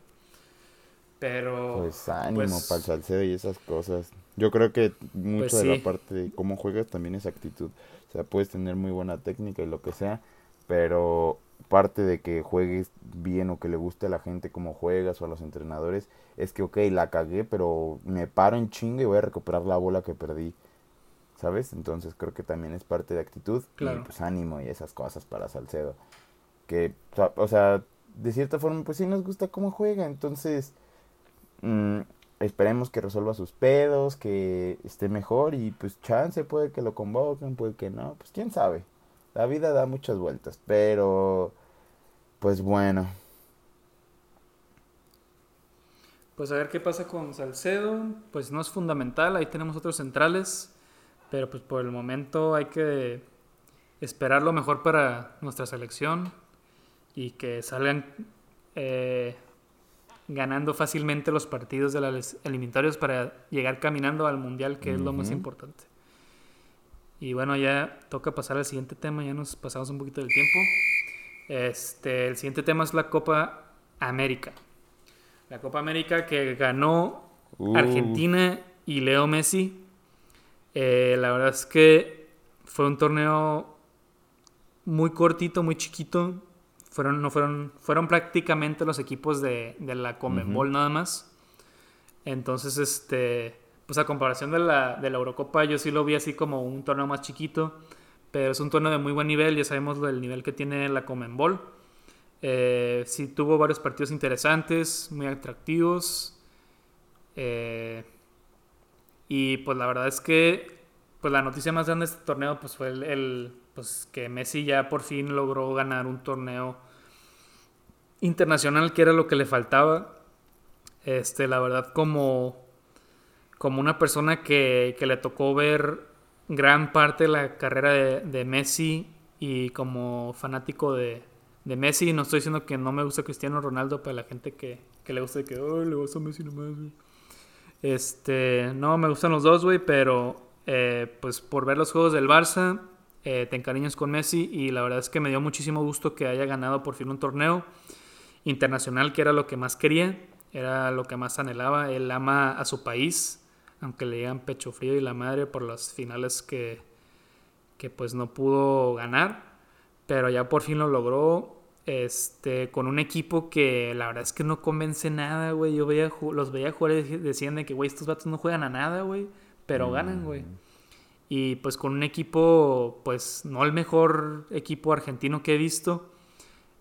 Pero. Pues ánimo pues para el salseo y esas cosas. Yo creo que mucho pues de la parte de cómo juegas también es actitud. O sea, puedes tener muy buena técnica y lo que sea, pero parte de que juegues bien o que le guste a la gente cómo juegas o a los entrenadores es que, ok, la cagué, pero me paro en chinga y voy a recuperar la bola que perdí. ¿Sabes? Entonces creo que también es parte de actitud y pues ánimo y esas cosas para Salcedo. Que, o sea, de cierta forma, pues sí nos gusta cómo juega, entonces Mm, esperemos que resuelva sus pedos, que esté mejor y pues chance puede que lo convoquen, puede que no, pues quién sabe. La vida da muchas vueltas, pero pues bueno. Pues a ver qué pasa con Salcedo, pues no es fundamental, ahí tenemos otros centrales, pero pues por el momento hay que esperar lo mejor para nuestra selección y que salgan eh, ganando fácilmente los partidos de los eliminatorios para llegar caminando al mundial, que es lo más importante. Y bueno, ya toca pasar al siguiente tema, ya nos pasamos un poquito del tiempo. Este, el siguiente tema es la Copa América. La Copa América que ganó uh. Argentina y Leo Messi. Eh, la verdad es que fue un torneo muy cortito, muy chiquito, fueron, no fueron, fueron prácticamente los equipos de, la Comenbol nada más. Entonces, este, pues a comparación de la, de la Eurocopa, yo sí lo vi así como un torneo más chiquito, pero es un torneo de muy buen nivel, ya sabemos el nivel que tiene la Comenbol. Eh, sí tuvo varios partidos interesantes, muy atractivos. Eh, y pues la verdad es que pues la noticia más grande de este torneo pues fue el, pues que Messi ya por fin logró ganar un torneo internacional, que era lo que le faltaba. Este, la verdad, como, como una persona que, le tocó ver gran parte de la carrera de, Messi y como fanático de, Messi, no estoy diciendo que no me gusta Cristiano Ronaldo, para la gente que, le gusta que, le gusta Messi nomás, Este, no, me gustan los dos, güey, pero eh, pues por ver los juegos del Barça, eh, te encariñas con Messi y la verdad es que me dio muchísimo gusto que haya ganado por fin un torneo internacional, que era lo que más quería, era lo que más anhelaba. Él ama a su país, aunque le digan pecho frío y la madre por las finales que, que pues no pudo ganar, pero ya por fin lo logró. Este, con un equipo que la verdad es que no convence nada, güey. Yo veía, los veía jugar y decían de que, güey, estos vatos no juegan a nada, güey, pero ganan, güey. Mm. Y pues con un equipo, pues no el mejor equipo argentino que he visto,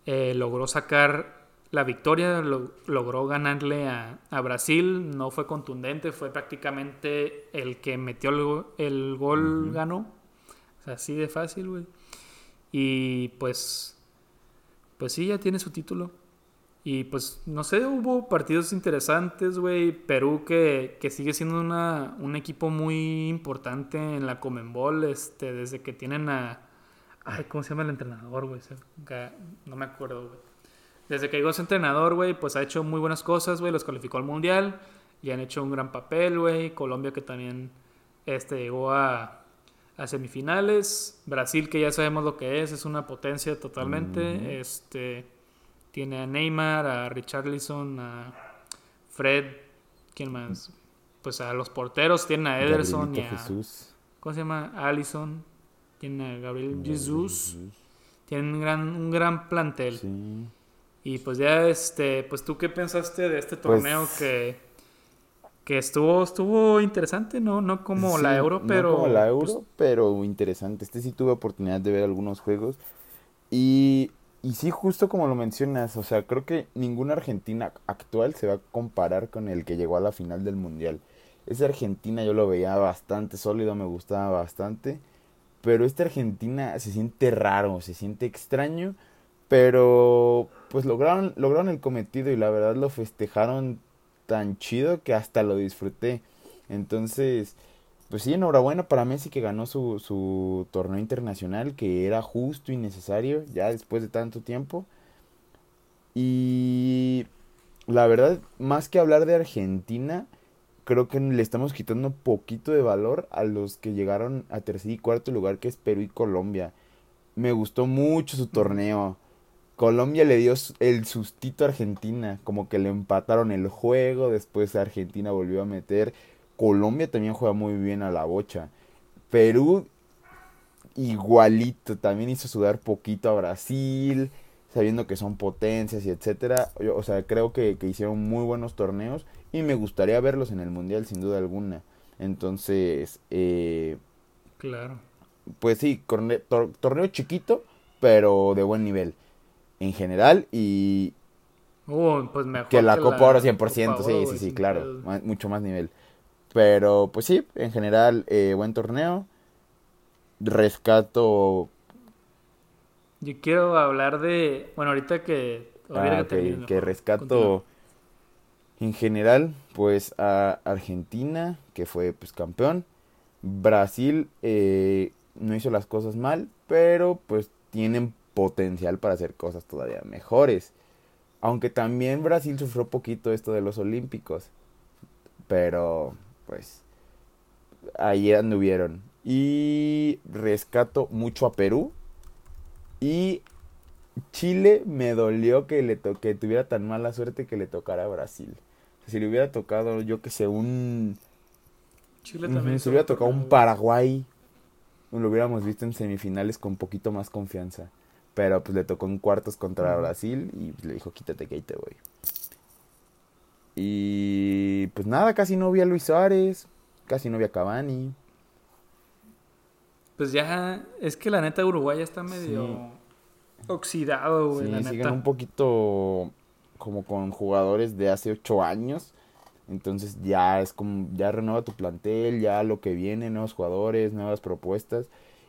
eh, logró sacar la victoria, logró ganarle a, Brasil, no fue contundente, fue prácticamente el que metió el, gol, ganó. así de fácil, güey. Y pues, pues sí, ya tiene su título. Y pues, no sé, hubo partidos interesantes, güey. Perú que, sigue siendo una, un equipo muy importante en la Comenbol, este, desde que tienen a... Ay, ¿cómo se llama el entrenador, güey? No me acuerdo, güey. Desde que llegó su entrenador, güey, pues ha hecho muy buenas cosas, güey. Los calificó al mundial. Y han hecho un gran papel, güey. Colombia que también este, llegó a, a, semifinales. Brasil que ya sabemos lo que es. Es una potencia totalmente. Este tiene a Neymar, a Richarlison, a Fred. ¿Quién más? Pues a los porteros. Tienen a Ederson y a... ¿Cómo se llama? Allison. Tiene a Gabriel Jesús. Tienen un gran, un gran plantel. Sí. Y pues ya, este, pues tú qué pensaste de este torneo pues que, que estuvo, estuvo interesante, ¿no? No como la Euro, pero... No como la Euro, pues pero interesante. Este sí tuve oportunidad de ver algunos juegos Y, y sí, justo como lo mencionas, o sea, creo que ninguna Argentina actual se va a comparar con el que llegó a la final del Mundial. Esa Argentina yo lo veía bastante sólido, me gustaba bastante. Pero esta Argentina se siente raro, se siente extraño. Pero pues lograron, lograron el cometido y la verdad lo festejaron tan chido que hasta lo disfruté. Entonces, pues sí, enhorabuena para Messi que ganó su, su torneo internacional, que era justo y necesario ya después de tanto tiempo. Y la verdad, más que hablar de Argentina, creo que le estamos quitando poquito de valor a los que llegaron a tercer y cuarto lugar, que es Perú y Colombia. Me gustó mucho su torneo. Colombia le dio el sustito a Argentina, como que le empataron el juego, después Argentina volvió a meter. Colombia también juega muy bien a la bocha. Perú igualito, también hizo sudar poquito a Brasil, sabiendo que son potencias y etcétera. O sea, creo que, que hicieron muy buenos torneos y me gustaría verlos en el Mundial sin duda alguna. Entonces, eh, claro. Pues sí, torneo chiquito, pero de buen nivel en general y... Uh, pues mejor que la Copa Oro 100%, sí, sí, sí, claro, mucho más nivel. Pero pues sí, en general, eh, buen torneo. Rescato... Yo quiero hablar de... Bueno, ahorita que... Ah, que, rescato... En general, pues a Argentina, que fue pues campeón. Brasil eh, no hizo las cosas mal, pero pues tienen potencial para hacer cosas todavía mejores. Aunque también Brasil sufrió poquito esto de los Olímpicos. Pero, pues, ahí anduvieron. Y rescato mucho a Perú. Y Chile me dolió que le que tuviera tan mala suerte que le tocara a Brasil. Si le hubiera tocado, yo que sé, un. Chile también. Si le hubiera tocado un Paraguay, lo hubiéramos visto en semifinales con poquito más confianza. Pero pues le tocó en cuartos contra Brasil y le dijo, quítate que ahí te voy. Y pues nada, casi no vi a Luis Suárez, casi no vi a Cavani. Pues ya, es que la neta Uruguay ya está medio oxidado, güey, la siguen un poquito como con jugadores de hace ocho años. Entonces ya es como, ya renueva tu plantel, ya lo que viene, nuevos jugadores, nuevas propuestas.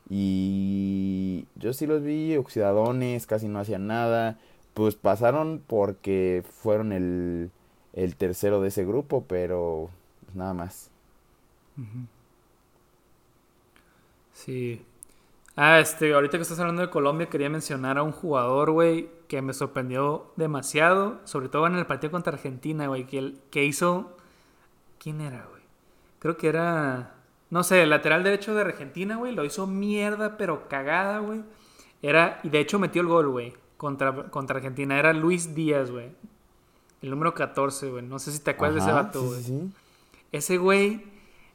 Y yo sí los vi oxidadones, casi no hacían nada. Pues pasaron porque fueron el, el tercero de ese grupo, pero nada más. Sí. Ah, este, ahorita que estás hablando de Colombia, quería mencionar a un jugador, güey, que me sorprendió demasiado, sobre todo en el partido contra Argentina, güey, que hizo... ¿Quién era, güey? Creo que era... No sé, el lateral derecho de Argentina, güey, lo hizo mierda, pero cagada, güey. Era, y de hecho metió el gol, güey, contra, contra Argentina. Era Luis Díaz, güey. El número 14, güey. No sé si te acuerdas de ese vato, güey. Ese güey,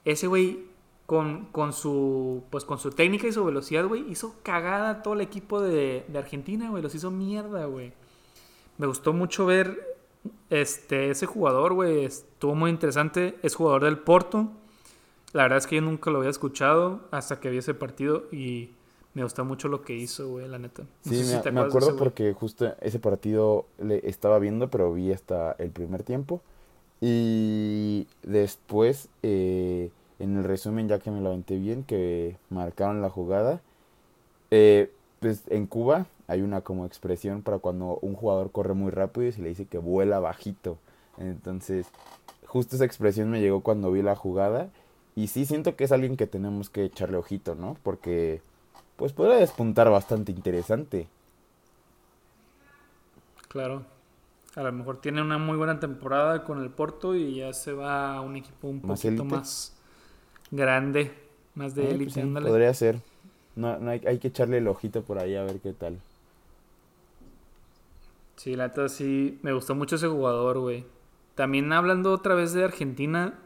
ese güey, con, con, su, pues con su técnica y su velocidad, güey, hizo cagada todo el equipo de, de Argentina, güey. Los hizo mierda, güey. Me gustó mucho ver este, ese jugador, güey. Estuvo muy interesante. Es jugador del Porto. La verdad es que yo nunca lo había escuchado hasta que vi ese partido y me gustó mucho lo que hizo, güey, la neta. sí, me, acuerdo porque justo ese partido le estaba viendo, pero vi hasta el primer tiempo. Y después, eh, en el resumen, ya que me lo aventé bien, que marcaron la jugada. Eh, pues en Cuba hay una como expresión para cuando un jugador corre muy rápido y se le dice que vuela bajito. Entonces, justo esa expresión me llegó cuando vi la jugada y sí siento que es alguien que tenemos que echarle ojito, ¿no? Porque pues podría despuntar bastante interesante. Claro. A lo mejor tiene una muy buena temporada con el Porto y ya se va a un equipo un poquito más grande, más de eh, pues élite. podría ser. No, no hay, hay, que echarle el ojito por ahí a ver qué tal. Sí, la neta sí, me gustó mucho ese jugador, güey. También hablando otra vez de Argentina,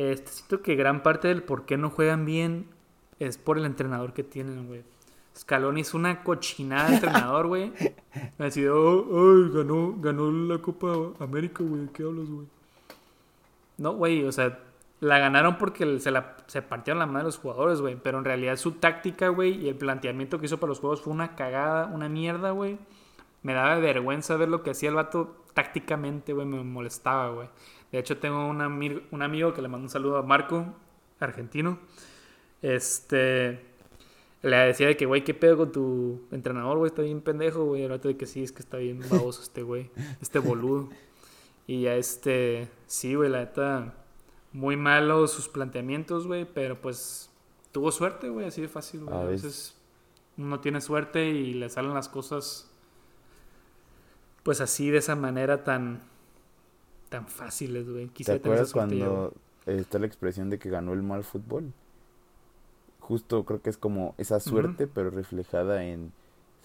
este, siento que gran parte del por qué no juegan bien es por el entrenador que tienen, güey. Scaloni es una cochinada de entrenador, güey. <laughs> Me decidió, ay, ganó, ganó la Copa América, güey. ¿Qué hablas, güey? No, güey, o sea, la ganaron porque se, la, se partieron la mano de los jugadores, güey. Pero en realidad su táctica, güey, y el planteamiento que hizo para los juegos fue una cagada, una mierda, güey. Me daba vergüenza ver lo que hacía el vato tácticamente, güey. Me molestaba, güey. De hecho, tengo un, un amigo que le mando un saludo a Marco, argentino. Este. Le decía de que, güey, ¿qué pedo con tu entrenador, güey? Está bien pendejo, güey. El rato de que sí, es que está bien baboso este güey. Este boludo. Y ya este. Sí, güey, la neta muy malos sus planteamientos, güey, pero pues tuvo suerte, güey, así de fácil, güey. A veces uno tiene suerte y le salen las cosas pues así de esa manera tan tan fáciles, güey. ¿Te acuerdas cuando está la expresión de que ganó el mal fútbol? Justo creo que es como esa suerte, pero reflejada en,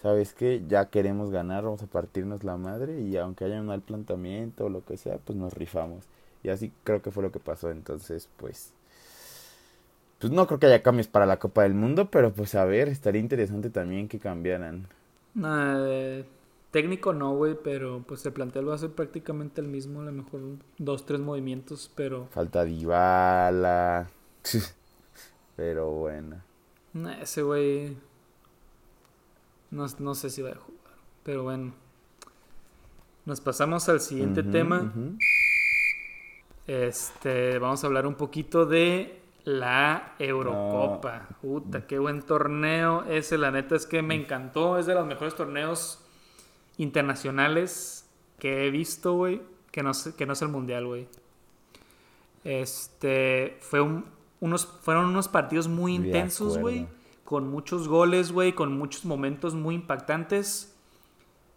¿sabes qué? Ya queremos ganar, vamos a partirnos la madre y aunque haya un mal planteamiento o lo que sea, pues nos rifamos. Y así creo que fue lo que pasó. Entonces, pues. Pues no creo que haya cambios para la Copa del Mundo, pero pues a ver, estaría interesante también que cambiaran. No, técnico no, güey, pero pues el plantel va a ser prácticamente el mismo, a lo mejor dos, tres movimientos, pero... Falta Dybala. <laughs> pero bueno. ese güey... No, sé si va a jugar, pero bueno. Nos pasamos al siguiente tema. Este, vamos a hablar un poquito de la Eurocopa. Puta, qué buen torneo ese. La neta es que me encantó. Es de los mejores torneos internacionales que he visto, güey. Que no, que no es el mundial, güey. Este, fue unos, fueron unos partidos muy intensos, güey. Con muchos goles, güey. Con muchos momentos muy impactantes.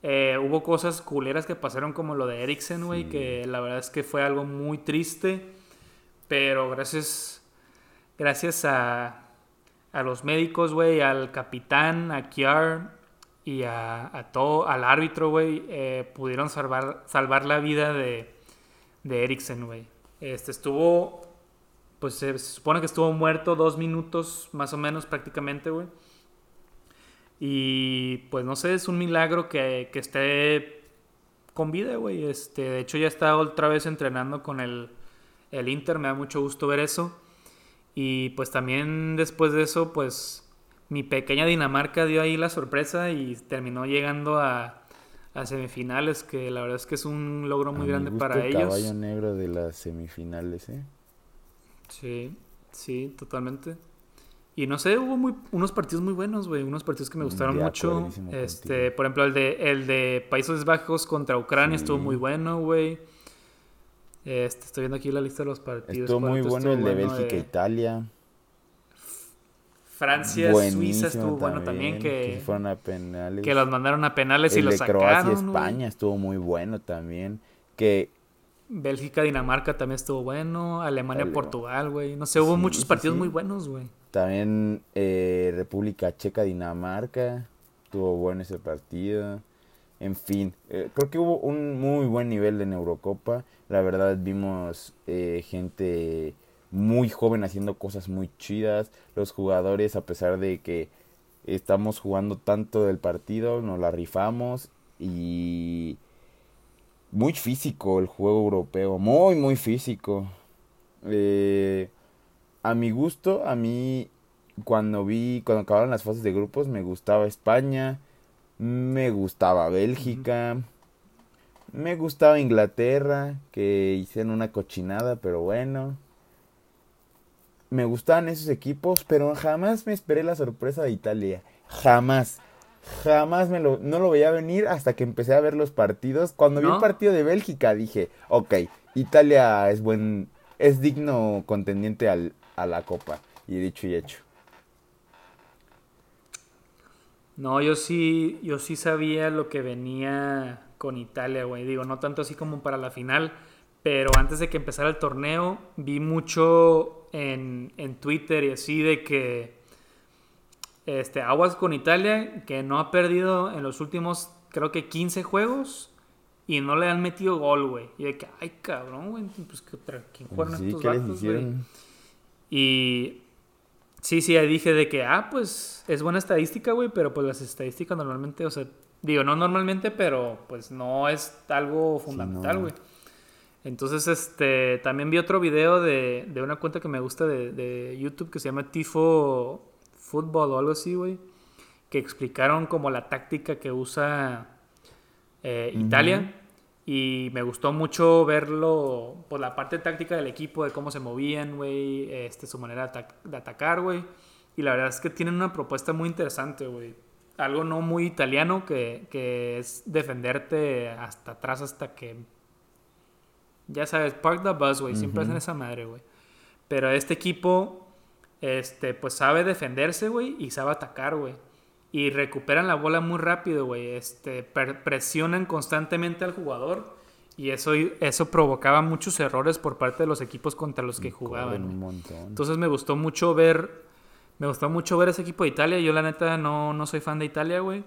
Eh, hubo cosas culeras que pasaron como lo de Eriksen, güey, que la verdad es que fue algo muy triste. Pero gracias, gracias a, a los médicos, güey, al capitán, a Kiar y a, todo, al árbitro, güey, eh, pudieron salvar, salvar la vida de, de Eriksen, güey. Este estuvo, pues se supone que estuvo muerto dos minutos más o menos prácticamente, güey. Y pues no sé, es un milagro que, esté con vida, güey. Este, de hecho ya está otra vez entrenando con el, el Inter, me da mucho gusto ver eso. Y pues también después de eso, pues mi pequeña Dinamarca dio ahí la sorpresa y terminó llegando a, a semifinales, que la verdad es que es un logro muy grande para el ellos. caballo negro de las semifinales, ¿eh? Sí, sí, totalmente. Y no sé, hubo muy, unos partidos muy buenos, güey. Unos partidos que me gustaron mucho. Este, por ejemplo, el de, el de Países Bajos contra Ucrania estuvo muy bueno, güey. Este, estoy viendo aquí la lista de los partidos. Estuvo muy bueno el de Bélgica e Italia. Francia, Suiza estuvo bueno también. Que, que fueron a penales. Que los mandaron a penales y los sacaron. Croacia, España estuvo muy bueno también. Que Bélgica, Dinamarca también estuvo bueno. Alemania, Portugal, güey. No sé, hubo muchos partidos muy buenos, güey. También eh, República Checa, Dinamarca. Estuvo bueno ese partido. En fin, eh, creo que hubo un muy buen nivel en Eurocopa. La verdad vimos eh, gente muy joven haciendo cosas muy chidas. Los jugadores, a pesar de que estamos jugando tanto del partido, nos la rifamos. Y muy físico el juego europeo. Muy, muy físico. Eh, a mi gusto, a mí cuando vi, cuando acabaron las fases de grupos, me gustaba España, me gustaba Bélgica, me gustaba Inglaterra, que hicieron una cochinada, pero bueno. Me gustaban esos equipos, pero jamás me esperé la sorpresa de Italia. Jamás. Jamás me lo, no lo veía venir hasta que empecé a ver los partidos. Cuando vi el partido de Bélgica dije, ok, Italia es buen, es digno contendiente al, a la copa. Y dicho y hecho. No, yo sí, yo sí sabía lo que venía con Italia, güey. Digo, no tanto así como para la final, pero antes de que empezara el torneo, vi mucho en, en Twitter y así de que este, aguas con Italia, que no ha perdido en los últimos, creo que 15 juegos y no le han metido gol, güey. Y de que, ay, cabrón, güey, pues, ¿quién juegan sí, estos vatos, güey? Y sí, sí, ahí dije de que, ah, pues es buena estadística, güey, pero pues las estadísticas normalmente, o sea, digo, no normalmente, pero pues no es algo fundamental, güey. Entonces, este, también vi otro video de, de una cuenta que me gusta de, de, YouTube que se llama Tifo Football o algo así, güey. Que explicaron como la táctica que usa eh, Italia. Y me gustó mucho verlo, por pues, la parte táctica del equipo, de cómo se movían, güey, este, su manera de, atacar, güey. Y la verdad es que tienen una propuesta muy interesante, güey. Algo no muy italiano, que, que es defenderte hasta atrás hasta que ya sabes, park the bus, güey. Siempre hacen esa madre, güey. Pero este equipo, este, pues sabe defenderse, güey, y sabe atacar, güey. Y recuperan la bola muy rápido, güey. Este, presionan constantemente al jugador. Y eso, eso provocaba muchos errores por parte de los equipos contra los que jugaban. Entonces me gustó mucho ver. Me gustó mucho ver ese equipo de Italia. Yo la neta no, no soy fan de Italia, güey.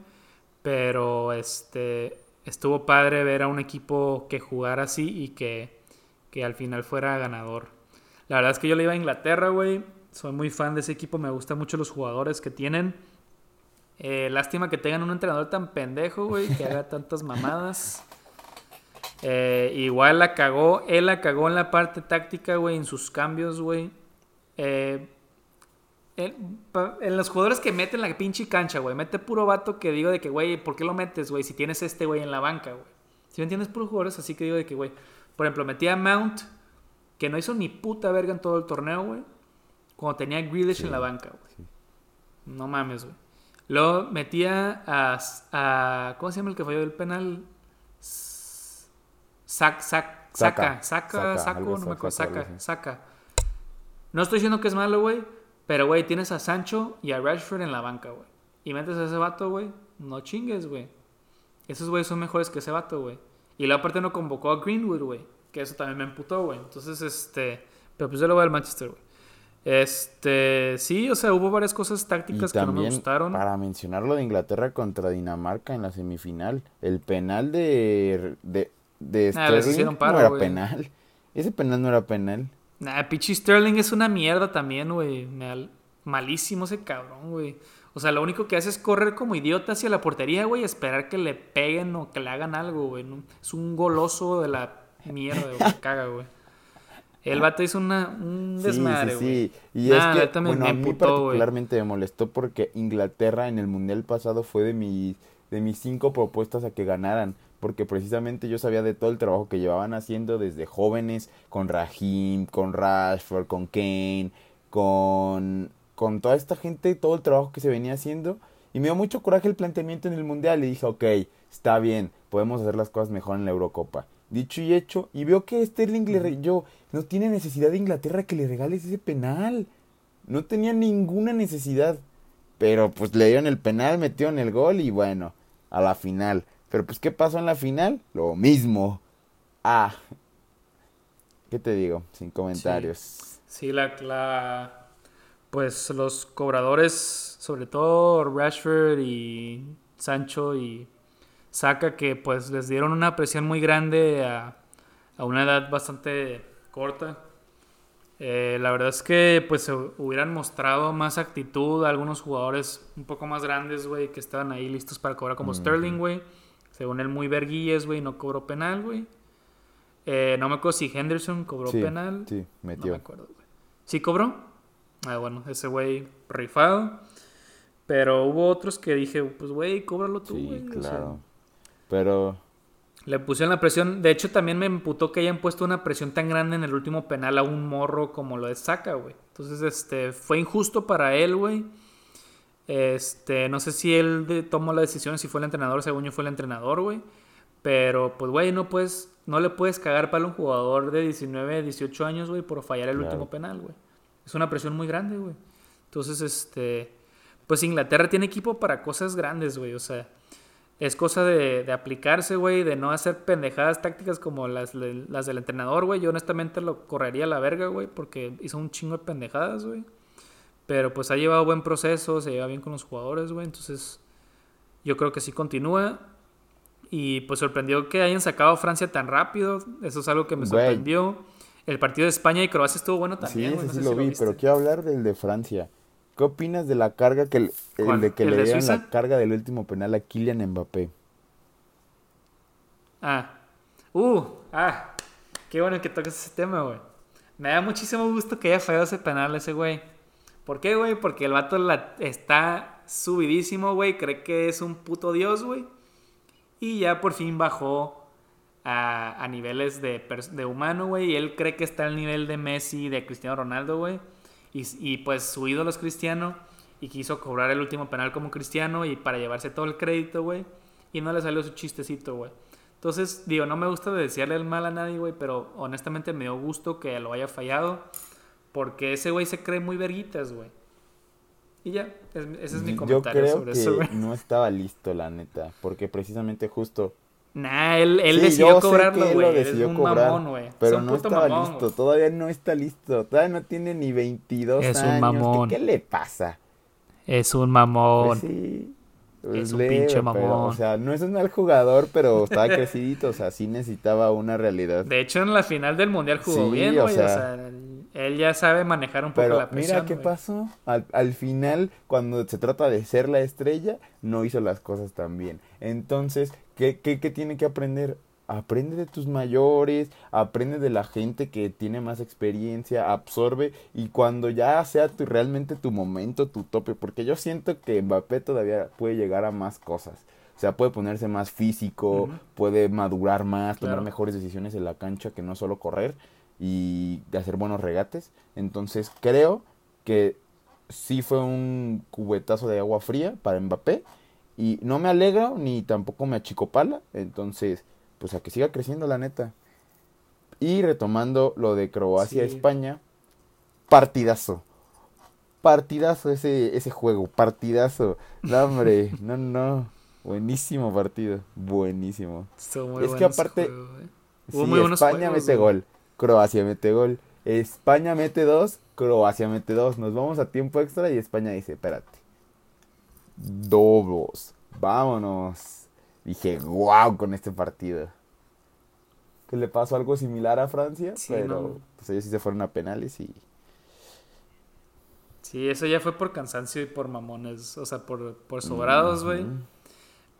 Pero este estuvo padre ver a un equipo que jugara así y que, al final fuera ganador. La verdad es que yo le iba a Inglaterra, güey. Soy muy fan de ese equipo, me gustan mucho los jugadores que tienen. Eh, lástima que tengan un entrenador tan pendejo, güey, que haga tantas <laughs> mamadas. Eh, igual la cagó, él la cagó en la parte táctica, güey, en sus cambios, güey. Eh, en los jugadores que meten la pinche cancha, güey, mete puro vato que digo de que, güey, ¿por qué lo metes, güey? Si tienes este güey en la banca, güey. Si me entiendes, puros jugadores así que digo de que, güey, por ejemplo, metía a Mount, que no hizo ni puta verga en todo el torneo, güey, cuando tenía a Grealish en la banca, güey. No mames, güey. Luego metía a, a, ¿Cómo se llama el que falló el penal? Sac, sac, saca, saca, saca, no me acuerdo, saca, saca. No estoy diciendo que es malo, güey pero, güey, tienes a Sancho y a Rashford en la banca, güey. Y metes a ese vato, güey. No chingues, güey. Esos güeyes son mejores que ese vato, güey. Y la parte no convocó a Greenwood, güey. Que eso también me emputó, güey. Entonces, este. Pero pues yo lo voy al Manchester, güey. Este. Sí, o sea, hubo varias cosas tácticas que no me gustaron. Para mencionar lo de Inglaterra contra Dinamarca en la semifinal. El penal de. de. de ah, no era penal. Ese penal no era penal. Nah, Pichi Sterling es una mierda también, güey. Malísimo ese cabrón, güey. O sea, lo único que hace es correr como idiota hacia la portería, güey, esperar que le peguen o que le hagan algo, güey. Es un goloso de la mierda, güey. caga, güey. El vato hizo una, un desmadre, güey. Sí, sí, Y es que, bueno, a mí particularmente me molestó porque Inglaterra en el Mundial pasado fue de mis, de mis cinco propuestas a que ganaran porque precisamente yo sabía de todo el trabajo que llevaban haciendo desde jóvenes con Rahim, con Rashford, con Kane, con, con toda esta gente, todo el trabajo que se venía haciendo. Y me dio mucho coraje el planteamiento en el Mundial y dije, ok, está bien, podemos hacer las cosas mejor en la Eurocopa. Dicho y hecho, y veo que Sterling le yo no tiene necesidad de Inglaterra que le regales ese penal. No tenía ninguna necesidad. Pero pues le dieron el penal, metió en el gol y bueno, a la final. Pero pues, ¿qué pasó en la final? Lo mismo. Ah. ¿Qué te digo? Sin comentarios. Sí, la, la, Pues los cobradores, sobre todo Rashford y Sancho y Saka, que pues les dieron una presión muy grande a, a una edad bastante corta. Eh, la verdad es que pues hubieran mostrado más actitud a algunos jugadores un poco más grandes, güey, que estaban ahí listos para cobrar como Sterling, güey según él, muy verguillas, güey, no cobró penal, güey. Eh, no me acuerdo si Henderson cobró penal. Sí, metió. No me acuerdo, güey. ¿Sí cobró? Ah, bueno, ese güey rifado. Pero hubo otros que dije, pues, güey, cóbralo tú, güey. Sí, claro. Pero... Le pusieron la presión. De hecho, también me emputó que hayan puesto una presión tan grande en el último penal a un morro como lo de Saka, güey. Entonces, este, fue injusto para él, güey. Este, no sé si él tomó la decisión, si fue el entrenador, según yo fue el entrenador, güey. Pero, pues, güey, no, puedes, no le puedes cagar para un jugador de 19, 18 años, güey, por fallar el último penal, güey. Es una presión muy grande, güey. Entonces, este, pues Inglaterra tiene equipo para cosas grandes, güey. O sea, es cosa de, de aplicarse, güey, de no hacer pendejadas tácticas como las, las del entrenador, güey. Yo honestamente lo correría a la verga, güey, porque hizo un chingo de pendejadas, güey. Pero pues ha llevado buen proceso, se lleva bien con los jugadores, güey. Entonces, yo creo que sí continúa. Y pues sorprendió que hayan sacado a Francia tan rápido. Eso es algo que me sorprendió. El partido de España y Croacia estuvo bueno también. Sí, sí, lo vi, pero quiero hablar del de Francia. ¿Qué opinas de la carga que, el de que le dieron la carga del último penal a Kylian Mbappé? Ah. Uh, ah. Qué bueno que toques ese tema, güey. Me da muchísimo gusto que haya fallado ese penal ese güey. ¿Por qué, güey? Porque el vato está subidísimo, güey. Cree que es un puto dios, güey. Y ya por fin bajó a, niveles de, de humano, güey. Y él cree que está al nivel de Messi, de Cristiano Ronaldo, güey. Y, pues su ídolo es Cristiano. Y quiso cobrar el último penal como Cristiano y para llevarse todo el crédito, güey. Y no le salió su chistecito, güey. Entonces, digo, no me gusta desearle el mal a nadie, güey, pero honestamente me dio gusto que lo haya fallado. Porque ese güey se cree muy verguitas, güey. Y ya, ese es mi comentario Yo creo sobre que No estaba listo, la neta. Porque precisamente justo. Nah, él, él decidió cobrarlo, güey. Es un mamón, güey. Pero no estaba listo. Todavía no está listo. Todavía no tiene ni 22 es años. Un mamón. ¿Qué, le pasa? Es un mamón. Pues sí es un pinche mamón. o sea, no es un mal jugador, pero estaba crecidito, o sea, sí necesitaba una realidad. De hecho, en la final del Mundial jugó bien, güey, o, sea, él ya sabe manejar un poco la presión. Mira qué pasó, al, al, final, cuando se trata de ser la estrella, no hizo las cosas tan bien. Entonces, ¿qué, qué, qué tiene que aprender? Aprende de tus mayores, aprende de la gente que tiene más experiencia, absorbe y cuando ya sea tu, realmente tu momento, tu tope, porque yo siento que Mbappé todavía puede llegar a más cosas. O sea, puede ponerse más físico, puede madurar más, tomar mejores decisiones en la cancha que no solo correr y hacer buenos regates. Entonces creo que sí fue un cubetazo de agua fría para Mbappé y no me alegra ni tampoco me achicopala. Entonces pues a que siga creciendo la neta. Y retomando lo de Croacia-España, partidazo. Partidazo ese, ese juego, partidazo. No, hombre, <laughs> no, no. Buenísimo partido, buenísimo. es que aparte, ¿eh? España mete gol, Croacia mete gol, España mete dos, Croacia mete dos. Nos vamos a tiempo extra y España dice, espérate. Dobos, vámonos. Dije, wow, con este partido. Que le pasó algo similar a Francia, pero pues ellos sí se fueron a penales y... Sí, eso ya fue por cansancio y por mamones, o sea, por, por sobrados, güey.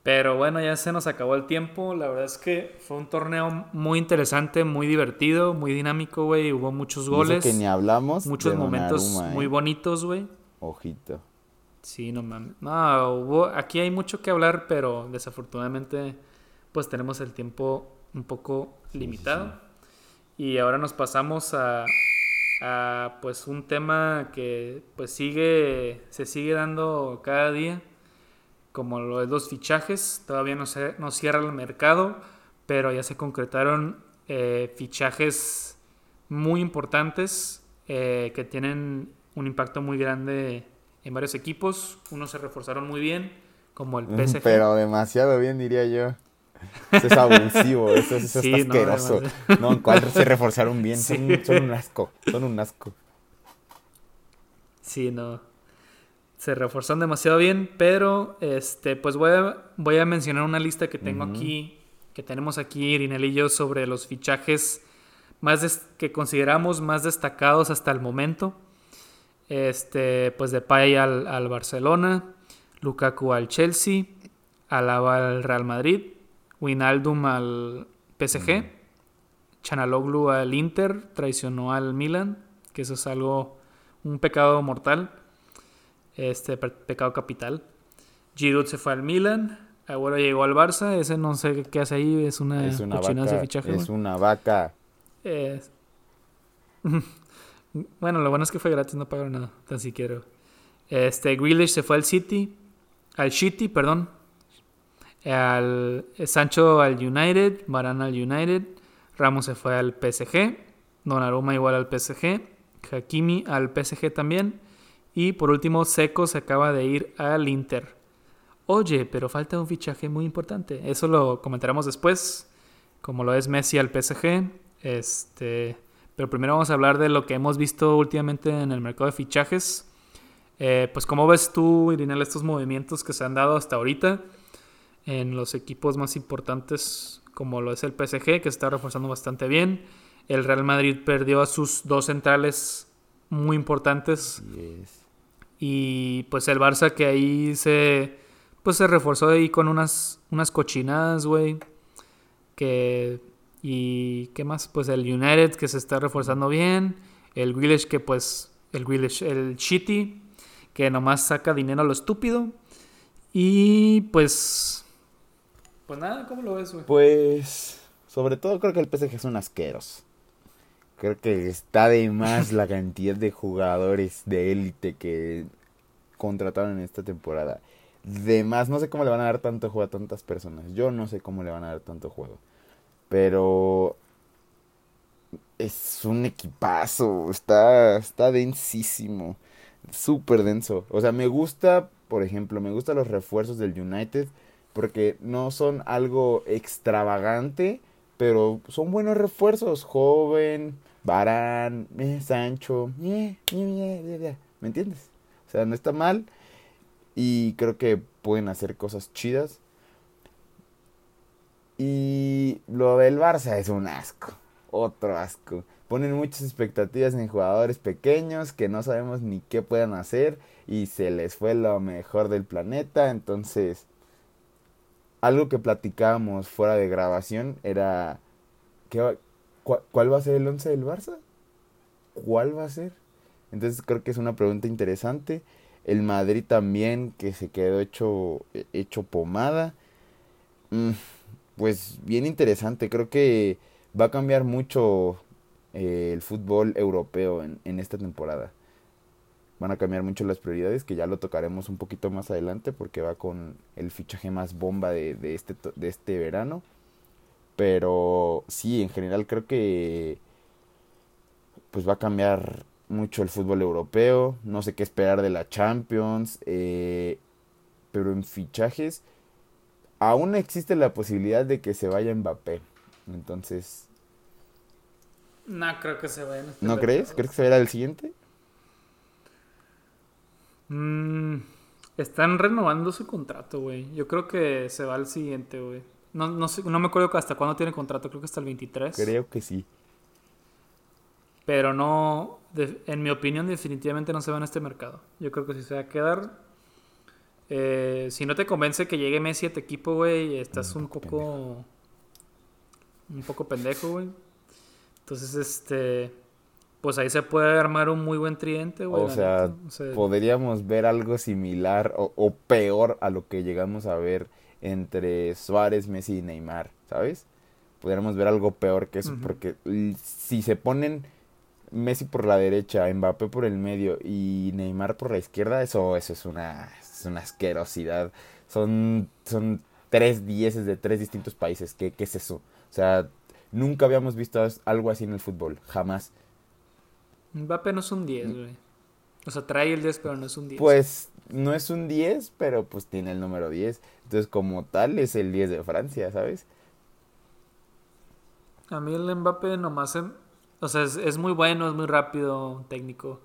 Pero bueno, ya se nos acabó el tiempo. La verdad es que fue un torneo muy interesante, muy divertido, muy dinámico, güey. Hubo muchos goles. que ni hablamos. Muchos momentos muy ¿eh? bonitos, güey. Ojito. Sí, no mames. No, hubo, aquí hay mucho que hablar, pero desafortunadamente pues tenemos el tiempo un poco limitado. Y ahora nos pasamos a, a, pues un tema que pues sigue, se sigue dando cada día, como lo es los fichajes. Todavía no, se, no cierra el mercado, pero ya se concretaron eh, fichajes muy importantes eh, que tienen un impacto muy grande en varios equipos. Unos se reforzaron muy bien, como el PSG. Pero demasiado bien, diría yo. Eso es abusivo, eso, es <laughs> asqueroso. No, no ¿cuál se reforzaron bien? <laughs> Son, un asco, son un asco. Sí, no. Se reforzaron demasiado bien, pero este, pues voy a, voy a mencionar una lista que tengo aquí, que tenemos aquí, Irinel y yo, sobre los fichajes más que consideramos más destacados hasta el momento. Este, pues Depay al, al Barcelona, Lukaku al Chelsea, Alaba al Real Madrid, Winaldum al PSG, Chanaloglu al Inter, traicionó al Milan, que eso es algo, un pecado mortal, este pecado capital. Giroud se fue al Milan, ahora llegó al Barça, ese no sé qué hace ahí, es una, es una vaca, Es una <laughs> <laughs> vaca. Bueno, lo bueno es que fue gratis, no pagaron nada, tan siquiera. Este, Grealish se fue al City, al City, perdón. Al Sancho al United, Varane al United, Ramos se fue al PSG, Donnarumma igual al PSG, Hakimi al PSG también y por último Seco se acaba de ir al Inter. Oye, pero falta un fichaje muy importante. Eso lo comentaremos después, como lo es Messi al PSG. Este, pero primero vamos a hablar de lo que hemos visto últimamente en el mercado de fichajes. Eh, pues cómo ves tú, Irinel, estos movimientos que se han dado hasta ahorita en los equipos más importantes como lo es el PSG, que se está reforzando bastante bien. El Real Madrid perdió a sus dos centrales muy importantes. Y pues el Barça que ahí se pues se reforzó ahí con unas, unas cochinadas, güey. Que Y ¿qué más? Pues el United que se está reforzando bien. El Village que pues... El Village, el Shitty que nomás saca dinero a lo estúpido. Y pues... Pues nada, ¿cómo lo ves, güey? Pues... Sobre todo creo que el PSG son asqueros. Creo que está de más la <laughs> cantidad de jugadores de élite que contrataron en esta temporada. De más, no sé cómo le van a dar tanto juego a tantas personas. Yo no sé cómo le van a dar tanto juego. Pero es un equipazo, está, está densísimo, súper denso. O sea, me gusta, por ejemplo, me gustan los refuerzos del United porque no son algo extravagante, pero son buenos refuerzos. Joven, Barán, eh, Sancho, eh, eh, ¿me entiendes? O sea, no está mal y creo que pueden hacer cosas chidas. Y lo del Barça es un asco, otro asco. Ponen muchas expectativas en jugadores pequeños que no sabemos ni qué puedan hacer y se les fue lo mejor del planeta. Entonces, algo que platicábamos fuera de grabación era, ¿qué ¿cuál va a ser el 11 del Barça? ¿Cuál va a ser? Entonces creo que es una pregunta interesante. El Madrid también, que se quedó hecho, hecho pomada. Mm, pues bien interesante. Creo que va a cambiar mucho eh, el fútbol europeo en, en, esta temporada. Van a cambiar mucho las prioridades, que ya lo tocaremos un poquito más adelante, porque va con el fichaje más bomba de, de este, de este verano. Pero sí, en general creo que pues va a cambiar mucho el fútbol europeo. No sé qué esperar de la Champions. Eh, pero en fichajes aún existe la posibilidad de que se vaya Mbappé. Entonces... No creo que se vaya. ¿No crees? ¿Crees que se vaya el siguiente? Mm, están renovando su contrato, güey. Yo creo que se va al siguiente, güey. No, no, sé, no me acuerdo hasta cuándo tiene contrato, creo que hasta el 23. Creo que sí. Pero no, en mi opinión, definitivamente no se va en este mercado. Yo creo que si se va a quedar. Eh, si no te convence que llegue Messi a tu equipo, güey, estás un, poco. Un poco pendejo, güey. Entonces, este. Pues ahí se puede armar un muy buen tridente, güey. O, sea, podríamos ver algo similar o, o peor a lo que llegamos a ver entre Suárez, Messi y Neymar, ¿sabes? Podríamos ver algo peor que eso, porque si se ponen Messi por la derecha, Mbappé por el medio y Neymar por la izquierda, eso, eso es una, es una asquerosidad. Son, son tres dieces de tres distintos países. ¿Qué, ¿Qué es eso? O sea, nunca habíamos visto algo así en el fútbol, jamás. Mbappé no es un 10, güey. O sea, trae el 10, pero no es un 10. Pues no es un 10, pero pues tiene el número 10. Entonces, como tal, es el 10 de Francia, ¿sabes? A mí el Mbappé nomás... o sea, es, muy bueno, es muy rápido, técnico.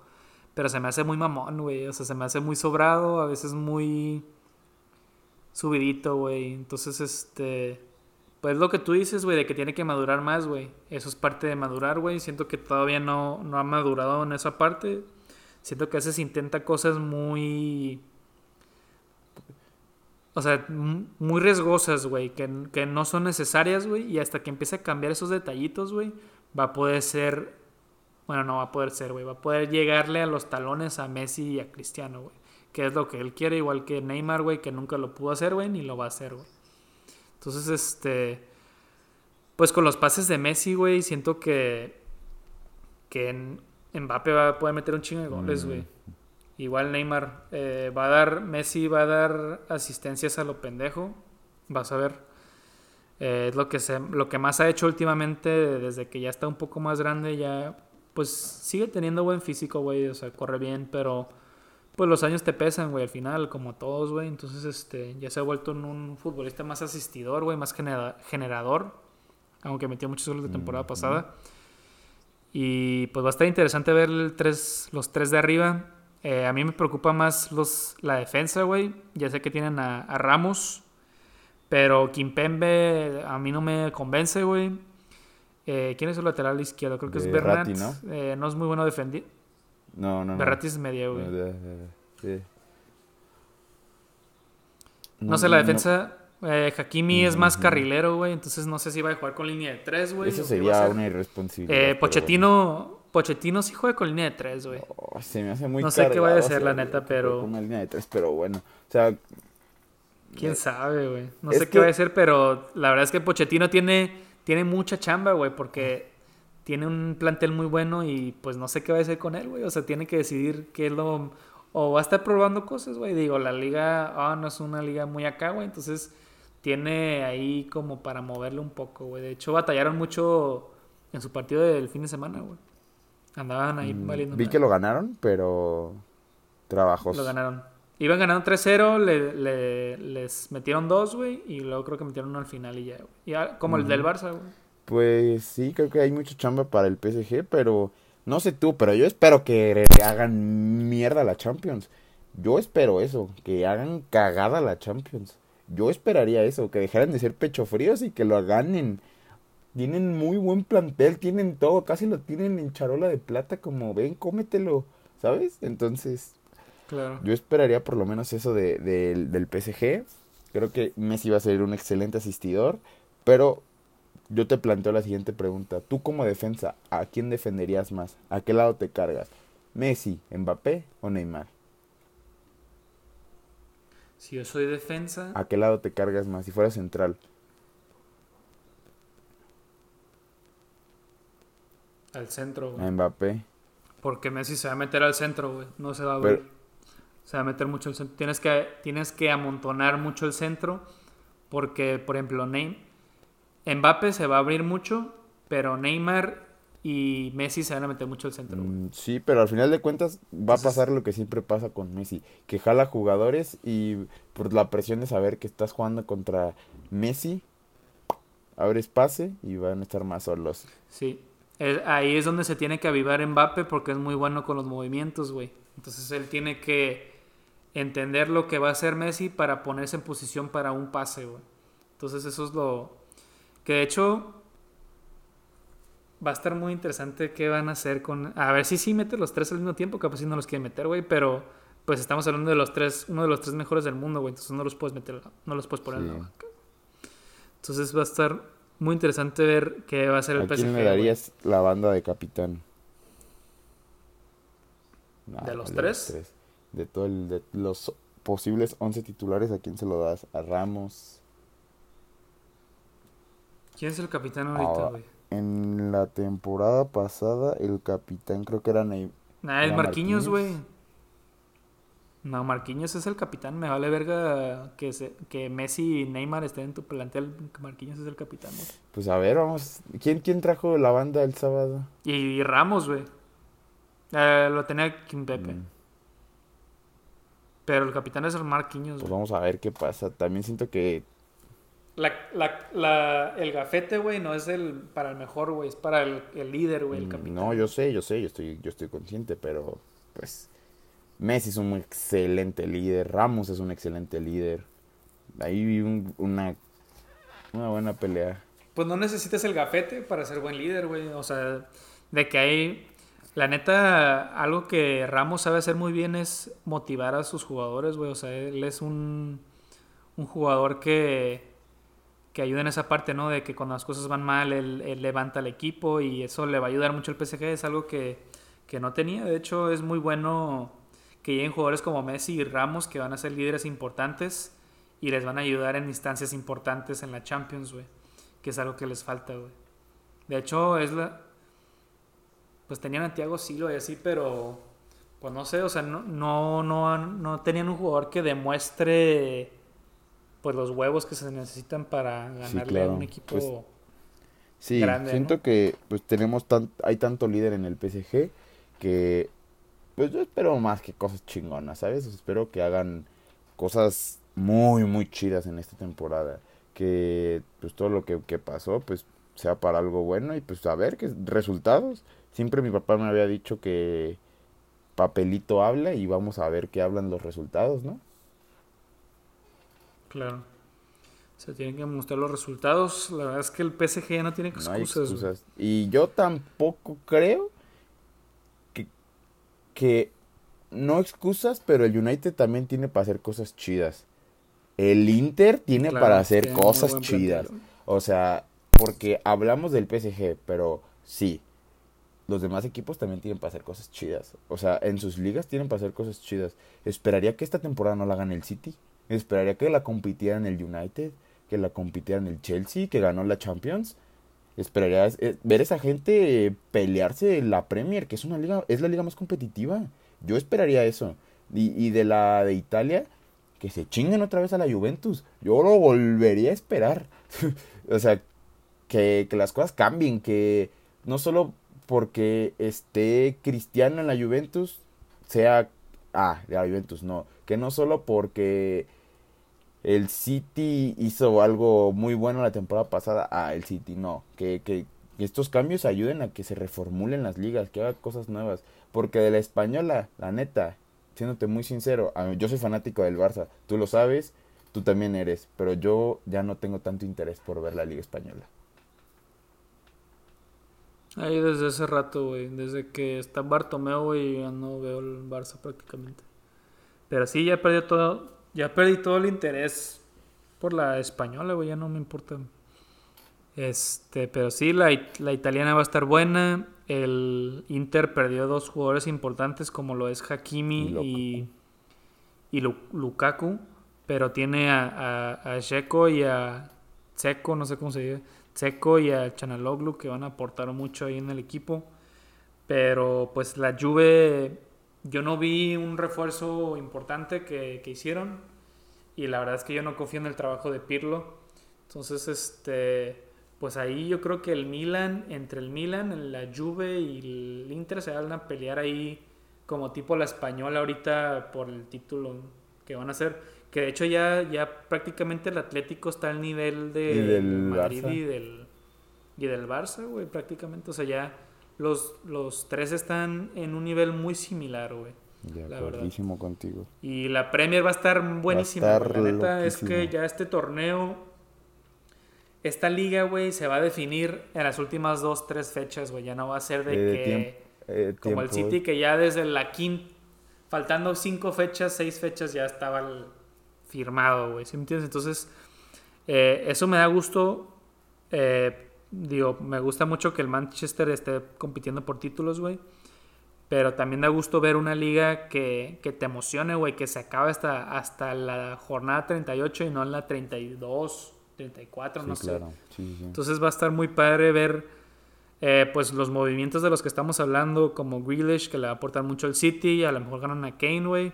Pero se me hace muy mamón, güey. O sea, se me hace muy sobrado, a veces muy subidito, güey. Entonces, este... Pues lo que tú dices, güey, de que tiene que madurar más, güey. Eso es parte de madurar, güey. Siento que todavía no, no ha madurado en esa parte. Siento que a veces intenta cosas muy... O sea, muy riesgosas, güey, que, que, no son necesarias, güey. Y hasta que empiece a cambiar esos detallitos, güey, va a poder ser... Bueno, no va a poder ser, güey. Va a poder llegarle a los talones a Messi y a Cristiano, güey. Que es lo que él quiere, igual que Neymar, güey, que nunca lo pudo hacer, güey, ni lo va a hacer, güey. Entonces, este... Pues con los pases de Messi, güey, siento que... Que Mbappé va a poder meter un chingo de goles, güey. Mm. Igual Neymar eh, va a dar, Messi va a dar asistencias a lo pendejo. Vas a ver. Eh, es lo que, se, lo que más ha hecho últimamente, desde que ya está un poco más grande, ya pues sigue teniendo buen físico, güey. O sea, corre bien, pero pues los años te pesan, güey, al final, como todos, güey. Entonces, este, ya se ha vuelto en un futbolista más asistidor, güey, más generador. Aunque metió muchos goles de temporada pasada. Y pues va a estar interesante ver el tres, los tres de arriba. Eh, a mí me preocupa más los, la defensa, güey. Ya sé que tienen a, Ramos. Pero Kimpembe a mí no me convence, güey. Eh, ¿Quién es el lateral izquierdo? Creo que es Bernat. ¿no? Eh, no es muy bueno defendido. No, no, Berratti es media, güey. No, sé, la defensa... Eh, Hakimi es más carrilero, güey, entonces no sé si va a jugar con línea de tres, güey. Eso sería una irresponsabilidad. Eh, Pochettino, Pochettino sí juega con línea de tres, güey. Oh, se me hace muy No sé qué vaya a ser, la neta, pero... Con una línea de tres, pero bueno. O sea... ¿Quién sabe, güey? No sé qué va a ser, pero la verdad es que Pochettino tiene, tiene mucha chamba, güey, porque tiene un plantel muy bueno y pues no sé qué va a hacer con él, güey. O sea, tiene que decidir qué es lo... O va a estar probando cosas, güey. Digo, la liga ah, no es una liga muy acá, güey. Entonces tiene ahí como para moverle un poco, güey. De hecho, batallaron mucho en su partido del fin de semana, güey. Andaban ahí mm, valiendo. Vi que lo ganaron, pero trabajos. Lo ganaron. Iban ganando 3-0, le, les metieron dos, güey, y luego creo que metieron uno al final y ya, güey. como el del Barça, güey. Pues sí, creo que hay mucha chamba para el PSG, pero no sé tú, pero yo espero que hagan mierda la Champions. Yo espero eso, que hagan cagada la Champions. Yo esperaría eso, que dejaran de ser pecho fríos y que lo ganen. Tienen muy buen plantel, tienen todo, casi lo tienen en charola de plata, como ven, cómetelo, ¿sabes? Entonces, claro. yo esperaría por lo menos eso de, del PSG. Creo que Messi va a ser un excelente asistidor, pero yo te planteo la siguiente pregunta. Tú como defensa, ¿a quién defenderías más? ¿A qué lado te cargas? ¿Messi, Mbappé o Neymar? Si yo soy defensa... ¿A qué lado te cargas más? Si fuera central. Al centro, güey. A Mbappé. Porque Messi se va a meter al centro, güey. No se va a abrir. Se va a meter mucho al centro. Tienes que, tienes que amontonar mucho el centro. Porque, por ejemplo, Neymar Mbappé se va a abrir mucho, pero Neymar y Messi se van a meter mucho al centro. Mm, sí, pero al final de cuentas va a pasar lo que siempre pasa con Messi, que jala jugadores y por la presión de saber que estás jugando contra Messi, abres pase y van a estar más solos. Sí, ahí es donde se tiene que avivar Mbappé porque es muy bueno con los movimientos, güey. Entonces él tiene que entender lo que va a hacer Messi para ponerse en posición para un pase, güey. Entonces eso es lo, que de hecho va a estar muy interesante qué van a hacer con... A ver si sí mete los tres al mismo tiempo, capaz si no los quiere meter, güey, pero pues estamos hablando de los tres, uno de los tres mejores del mundo, güey, entonces no los puedes meter, no los puedes poner en la banca. Entonces va a estar muy interesante ver qué va a hacer el ¿A quién le darías la banda de capitán? ¿De los tres? De todo el, de los posibles 11 titulares, ¿a quién se lo das? ¿A Ramos? ¿Quién es el capitán ahorita, ah, güey? en la temporada pasada, el capitán creo que era Neymar. Ah, el Marquinhos, güey. No, Marquinhos es el capitán. Me vale verga que, se, que Messi y Neymar estén en tu plantel. Marquinhos es el capitán, güey. Pues a ver, vamos. ¿Quién, quién trajo la banda el sábado? Y, Ramos, güey. Eh, lo tenía Kim Pepe. Mm. Pero el capitán es el Marquinhos, Pues vamos a ver qué pasa. También siento que la, la, la, el gafete, güey, no es el para el mejor, güey, es para el, el líder, güey, el mm, capitán. No, yo sé, yo sé, yo estoy, yo estoy consciente, pero pues Messi es un excelente líder, Ramos es un excelente líder. Ahí un, una, una buena pelea. Pues no necesitas el gafete para ser buen líder, güey. O sea, de que hay... La neta, algo que Ramos sabe hacer muy bien es motivar a sus jugadores, güey. O sea, él es un, un jugador que que ayuda en esa parte, ¿no? De que cuando las cosas van mal, él, levanta el equipo y eso le va a ayudar mucho al PSG. Es algo que, no tenía. De hecho, es muy bueno que lleguen jugadores como Messi y Ramos que van a ser líderes importantes y les van a ayudar en instancias importantes en la Champions, güey. Que es algo que les falta, güey. De hecho, es la... Pues tenían a Thiago Silva y así, pero... Pues no sé, o sea, no, no, no, no tenían un jugador que demuestre pues los huevos que se necesitan para ganarle a un equipo pues, sí, siento que pues tenemos tan, hay tanto líder en el PSG que pues yo espero más que cosas chingonas, ¿sabes? Espero que hagan cosas muy muy chidas en esta temporada, que pues todo lo que, que pasó pues sea para algo bueno y pues a ver qué resultados. Siempre mi papá me había dicho que papelito habla y vamos a ver qué hablan los resultados, ¿no? Claro. Se tienen que mostrar los resultados. La verdad es que el PSG ya no tiene excusas. Y yo tampoco creo que, que no excusas, pero el United también tiene para hacer cosas chidas. El Inter tiene para hacer cosas chidas. O sea, porque hablamos del PSG, pero sí, los demás equipos también tienen para hacer cosas chidas. O sea, en sus ligas tienen para hacer cosas chidas. Esperaría que esta temporada no la gane el City. Esperaría que la compitiera en el United, que la compitiera en el Chelsea, que ganó la Champions. Esperaría eh, ver a esa gente pelearse en la Premier, que es una liga, es la liga más competitiva. Yo esperaría eso. Y, de la de Italia, que se chinguen otra vez a la Juventus. Yo lo volvería a esperar. <laughs> o sea, que las cosas cambien, que no solo porque esté Cristiano en la Juventus sea... Ah, de la Juventus, no. Que no solo porque el City hizo algo muy bueno la temporada pasada, ah, el City, no. Que, que, estos cambios ayuden a que se reformulen las ligas, que haga cosas nuevas. Porque de la española, la neta, siéndote muy sincero, yo soy fanático del Barça, tú lo sabes, tú también eres, pero yo ya no tengo tanto interés por ver la liga española. Ahí desde hace rato, güey, desde que está Bartomeu, güey, ya no veo el Barça prácticamente. Pero sí, ya perdí todo, ya perdí todo el interés por la española, güey, ya no me importa. Este, pero sí, la, la italiana va a estar buena. El Inter perdió dos jugadores importantes como lo es Hakimi y, Lukaku, pero tiene a, a, y a Seco, no sé cómo se dice, Seco y a Chanaloglu que van a aportar mucho ahí en el equipo. Pero pues la Juve, yo no vi un refuerzo importante que, que hicieron y la verdad es que yo no confío en el trabajo de Pirlo. Entonces, este pues ahí yo creo que el Milan, entre el Milan, la Juve y el Inter se van a pelear ahí como tipo la española ahorita por el título que van a hacer. Que de hecho ya, ya prácticamente el Atlético está al nivel de del Madrid y del, y del Barça, güey, prácticamente. O sea, ya los, los tres están en un nivel muy similar, güey. De verdad. contigo. Y la Premier va a estar buenísima. la neta es que ya este torneo esta liga, güey, se va a definir en las últimas dos, tres fechas, güey. Ya no va a ser de que. Eh, como el City, que ya desde la quinta. Faltando cinco fechas, seis fechas, ya estaba firmado, güey. ¿Sí me entiendes? Entonces, eh, eso me da gusto. Eh, digo, me gusta mucho que el Manchester esté compitiendo por títulos, güey. Pero también da gusto ver una liga que, que te emocione, güey, que se acabe hasta, hasta la jornada 38 y no en la 32 34, no sé. Entonces va a estar muy padre ver eh, pues los movimientos de los que estamos hablando, como Grealish, que le va a aportar mucho al City, a lo mejor ganan a Kane, güey.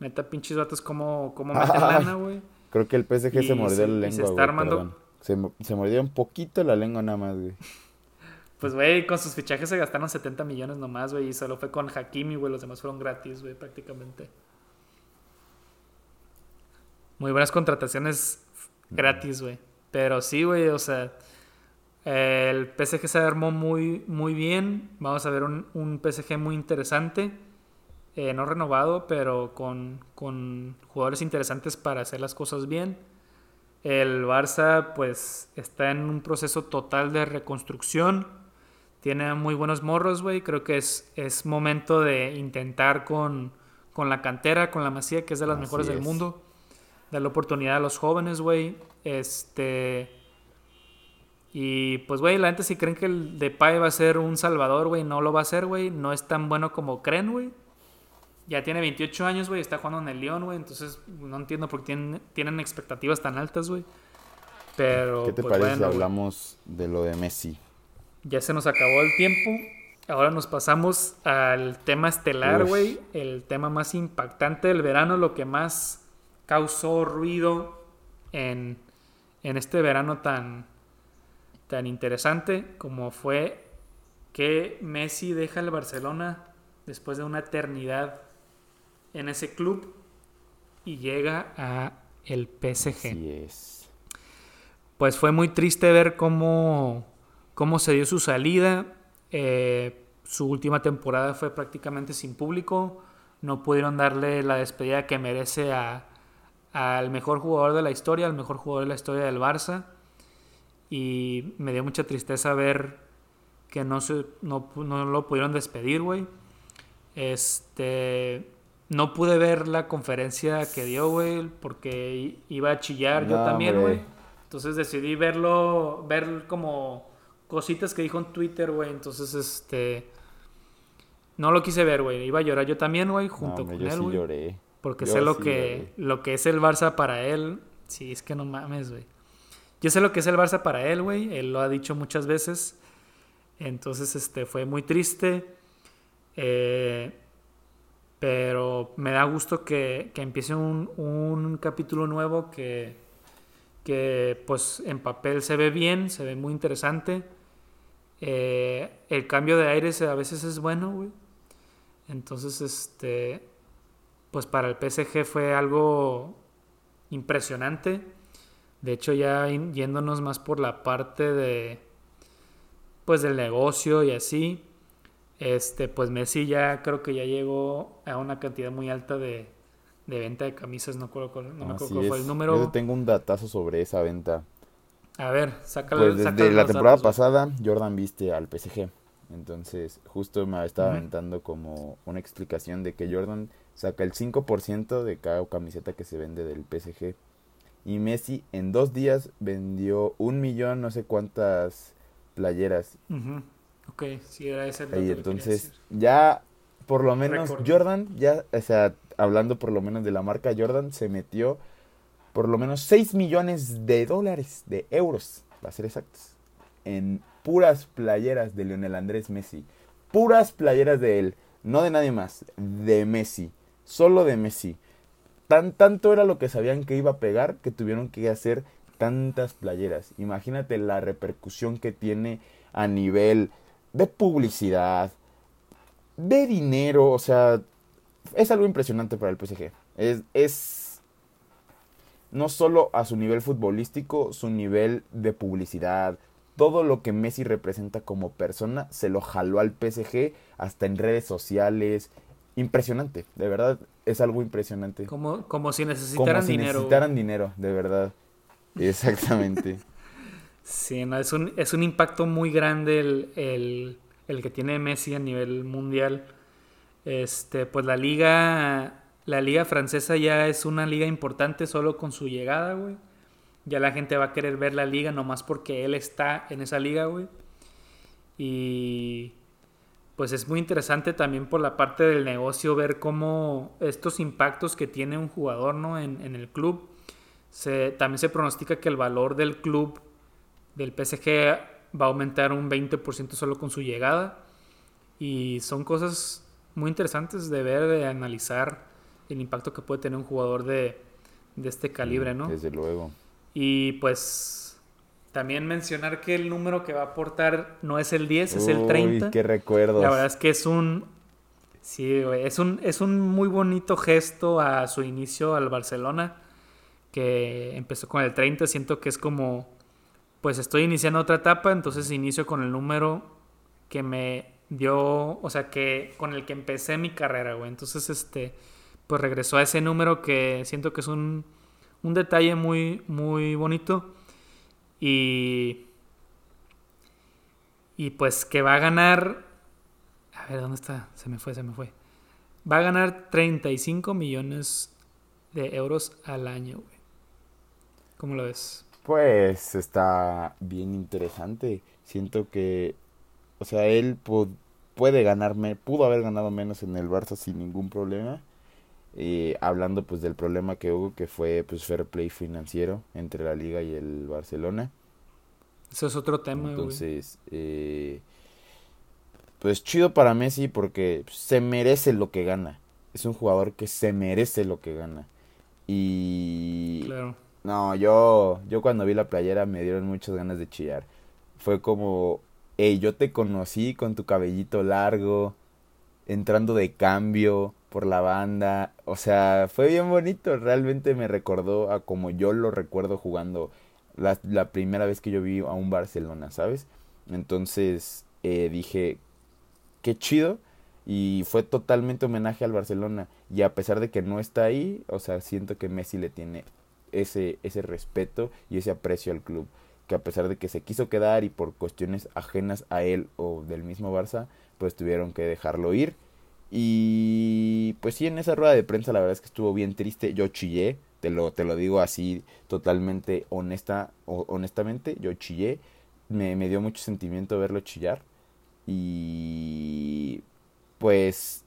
Neta, pinches vatos, como, como <laughs> meten lana, güey. Creo que el PSG se mordió la lengua, se está armando... Se, se mordió un poquito la lengua nada más, güey. <laughs> Pues, güey, con sus fichajes se gastaron 70 millones nomás, güey. Y solo fue con Hakimi, güey. Los demás fueron gratis, güey, prácticamente. Muy buenas contrataciones gratis, güey. Pero sí, güey, o sea, el PSG se armó muy, muy bien. Vamos a ver un, un PSG muy interesante. Eh, no renovado, pero con, con, jugadores interesantes para hacer las cosas bien. El Barça, pues, está en un proceso total de reconstrucción. Tiene muy buenos morros, güey. Creo que es, es momento de intentar con, con la cantera, con la Masía, que es de las mejores del mundo la oportunidad a los jóvenes, güey. Este. Y pues, güey, la gente si creen que el Depay va a ser un salvador, güey, no lo va a ser, güey. No es tan bueno como creen, güey. Ya tiene 28 años, güey, está jugando en el León, güey. Entonces, no entiendo por qué tienen, expectativas tan altas, güey. Pero. ¿Qué te pues, parece si hablamos de lo de Messi? Ya se nos acabó el tiempo. Ahora nos pasamos al tema estelar, güey. El tema más impactante del verano, lo que más causó ruido en, este verano tan, tan interesante como fue que Messi deja el Barcelona después de una eternidad en ese club y llega a el PSG. es. Pues fue muy triste ver cómo, cómo se dio su salida. Eh, su última temporada fue prácticamente sin público. No pudieron darle la despedida que merece a, al mejor jugador de la historia, al mejor jugador de la historia del Barça. Y me dio mucha tristeza ver que no, se, no, lo pudieron despedir, güey. Este, no pude ver la conferencia que dio, güey, porque iba a chillar yo también, güey. Entonces decidí verlo, ver como cositas que dijo en Twitter, güey. Entonces, este... No lo quise ver, güey. Iba a llorar yo también, güey, junto con él, güey. lloré. Porque sé lo que, lo que es el Barça para él. Sí, es que no mames, güey. Yo sé lo que es el Barça para él, güey. Él lo ha dicho muchas veces. Entonces, este, fue muy triste. Eh, pero me da gusto que, empiece un, capítulo nuevo que, que, pues, en papel se ve bien, se ve muy interesante. Eh, el cambio de aires a veces es bueno, güey. Entonces, este, pues para el PSG fue algo impresionante. De hecho, ya yéndonos más por la parte de, pues del negocio y así, este, pues Messi ya creo que ya llegó a una cantidad muy alta de, venta de camisas, no, acuerdo no me acuerdo cuál fue el número. Yo tengo un datazo sobre esa venta. A ver, sácalo. Pues desde la temporada pasada, Jordan viste al PSG. Entonces, justo me estaba aventando como una explicación de que Jordan saca el 5% de cada camiseta que se vende del PSG. Y Messi en dos días vendió un millón, no sé cuántas playeras. Ok, sí, era ese el Y entonces, ya por lo menos Jordan, ya, o sea, hablando por lo menos de la marca Jordan, se metió por lo menos 6 millones de dólares, de euros, para ser exactos, en puras playeras de Lionel Andrés Messi. Puras playeras de él, no de nadie más, de Messi, solo de Messi. Tan, tanto era lo que sabían que iba a pegar que tuvieron que hacer tantas playeras. Imagínate la repercusión que tiene a nivel de publicidad, de dinero, o sea, es algo impresionante para el PSG. Es, es no solo a su nivel futbolístico, su nivel de publicidad, todo lo que Messi representa como persona se lo jaló al PSG hasta en redes sociales. Impresionante, de verdad, es algo impresionante. Como, como si necesitaran como si dinero. necesitaran dinero, de verdad. Exactamente. Sí, no, es un, es un impacto muy grande el, el, que tiene Messi a nivel mundial. Este, pues la liga, la liga francesa ya es una liga importante solo con su llegada, güey. Ya la gente va a querer ver la liga nomás porque él está en esa liga, güey. Y pues es muy interesante también por la parte del negocio ver cómo estos impactos que tiene un jugador, ¿no? En, en el club. Se, también se pronostica que el valor del club del PSG va a aumentar un 20% solo con su llegada. Y son cosas muy interesantes de ver, de analizar el impacto que puede tener un jugador de, de este calibre, ¿no? Desde luego. Y pues también mencionar que el número que va a aportar no es el 10, es el 30. qué recuerdos. La verdad es que es un sí, es un es un muy bonito gesto a su inicio al Barcelona que empezó con el 30, siento que es como pues estoy iniciando otra etapa, entonces inicio con el número que me dio, o sea, que con el que empecé mi carrera, güey. Entonces, este, pues regresó a ese número que siento que es un un detalle muy, muy bonito. Y, y pues que va a ganar... A ver, ¿dónde está? Se me fue, se me fue. Va a ganar 35 millones de euros al año, güey. ¿Cómo lo ves? Pues está bien interesante. Siento que, o sea, él puede ganarme, pudo haber ganado menos en el Barça sin ningún problema hablando pues del problema que hubo que fue pues fair play financiero entre la liga y el Barcelona. Eso es otro tema. Entonces, eh, pues chido para Messi porque se merece lo que gana. Es un jugador que se merece lo que gana. Y... Claro. No, yo, yo cuando vi la playera me dieron muchas ganas de chillar. Fue como, hey, yo te conocí con tu cabellito largo, entrando de cambio, por la banda. O sea, fue bien bonito. Realmente me recordó a como yo lo recuerdo jugando la, la primera vez que yo vi a un Barcelona, ¿sabes? Entonces eh, dije, qué chido. Y fue totalmente homenaje al Barcelona. Y a pesar de que no está ahí, o sea, siento que Messi le tiene ese, ese respeto y ese aprecio al club. Que a pesar de que se quiso quedar y por cuestiones ajenas a él o del mismo Barça, pues tuvieron que dejarlo ir Y pues sí, en esa rueda de prensa la verdad es que estuvo bien triste. Yo chillé, te lo, te lo digo así totalmente honesta, honestamente, yo chillé. Me, me dio mucho sentimiento verlo chillar. Y pues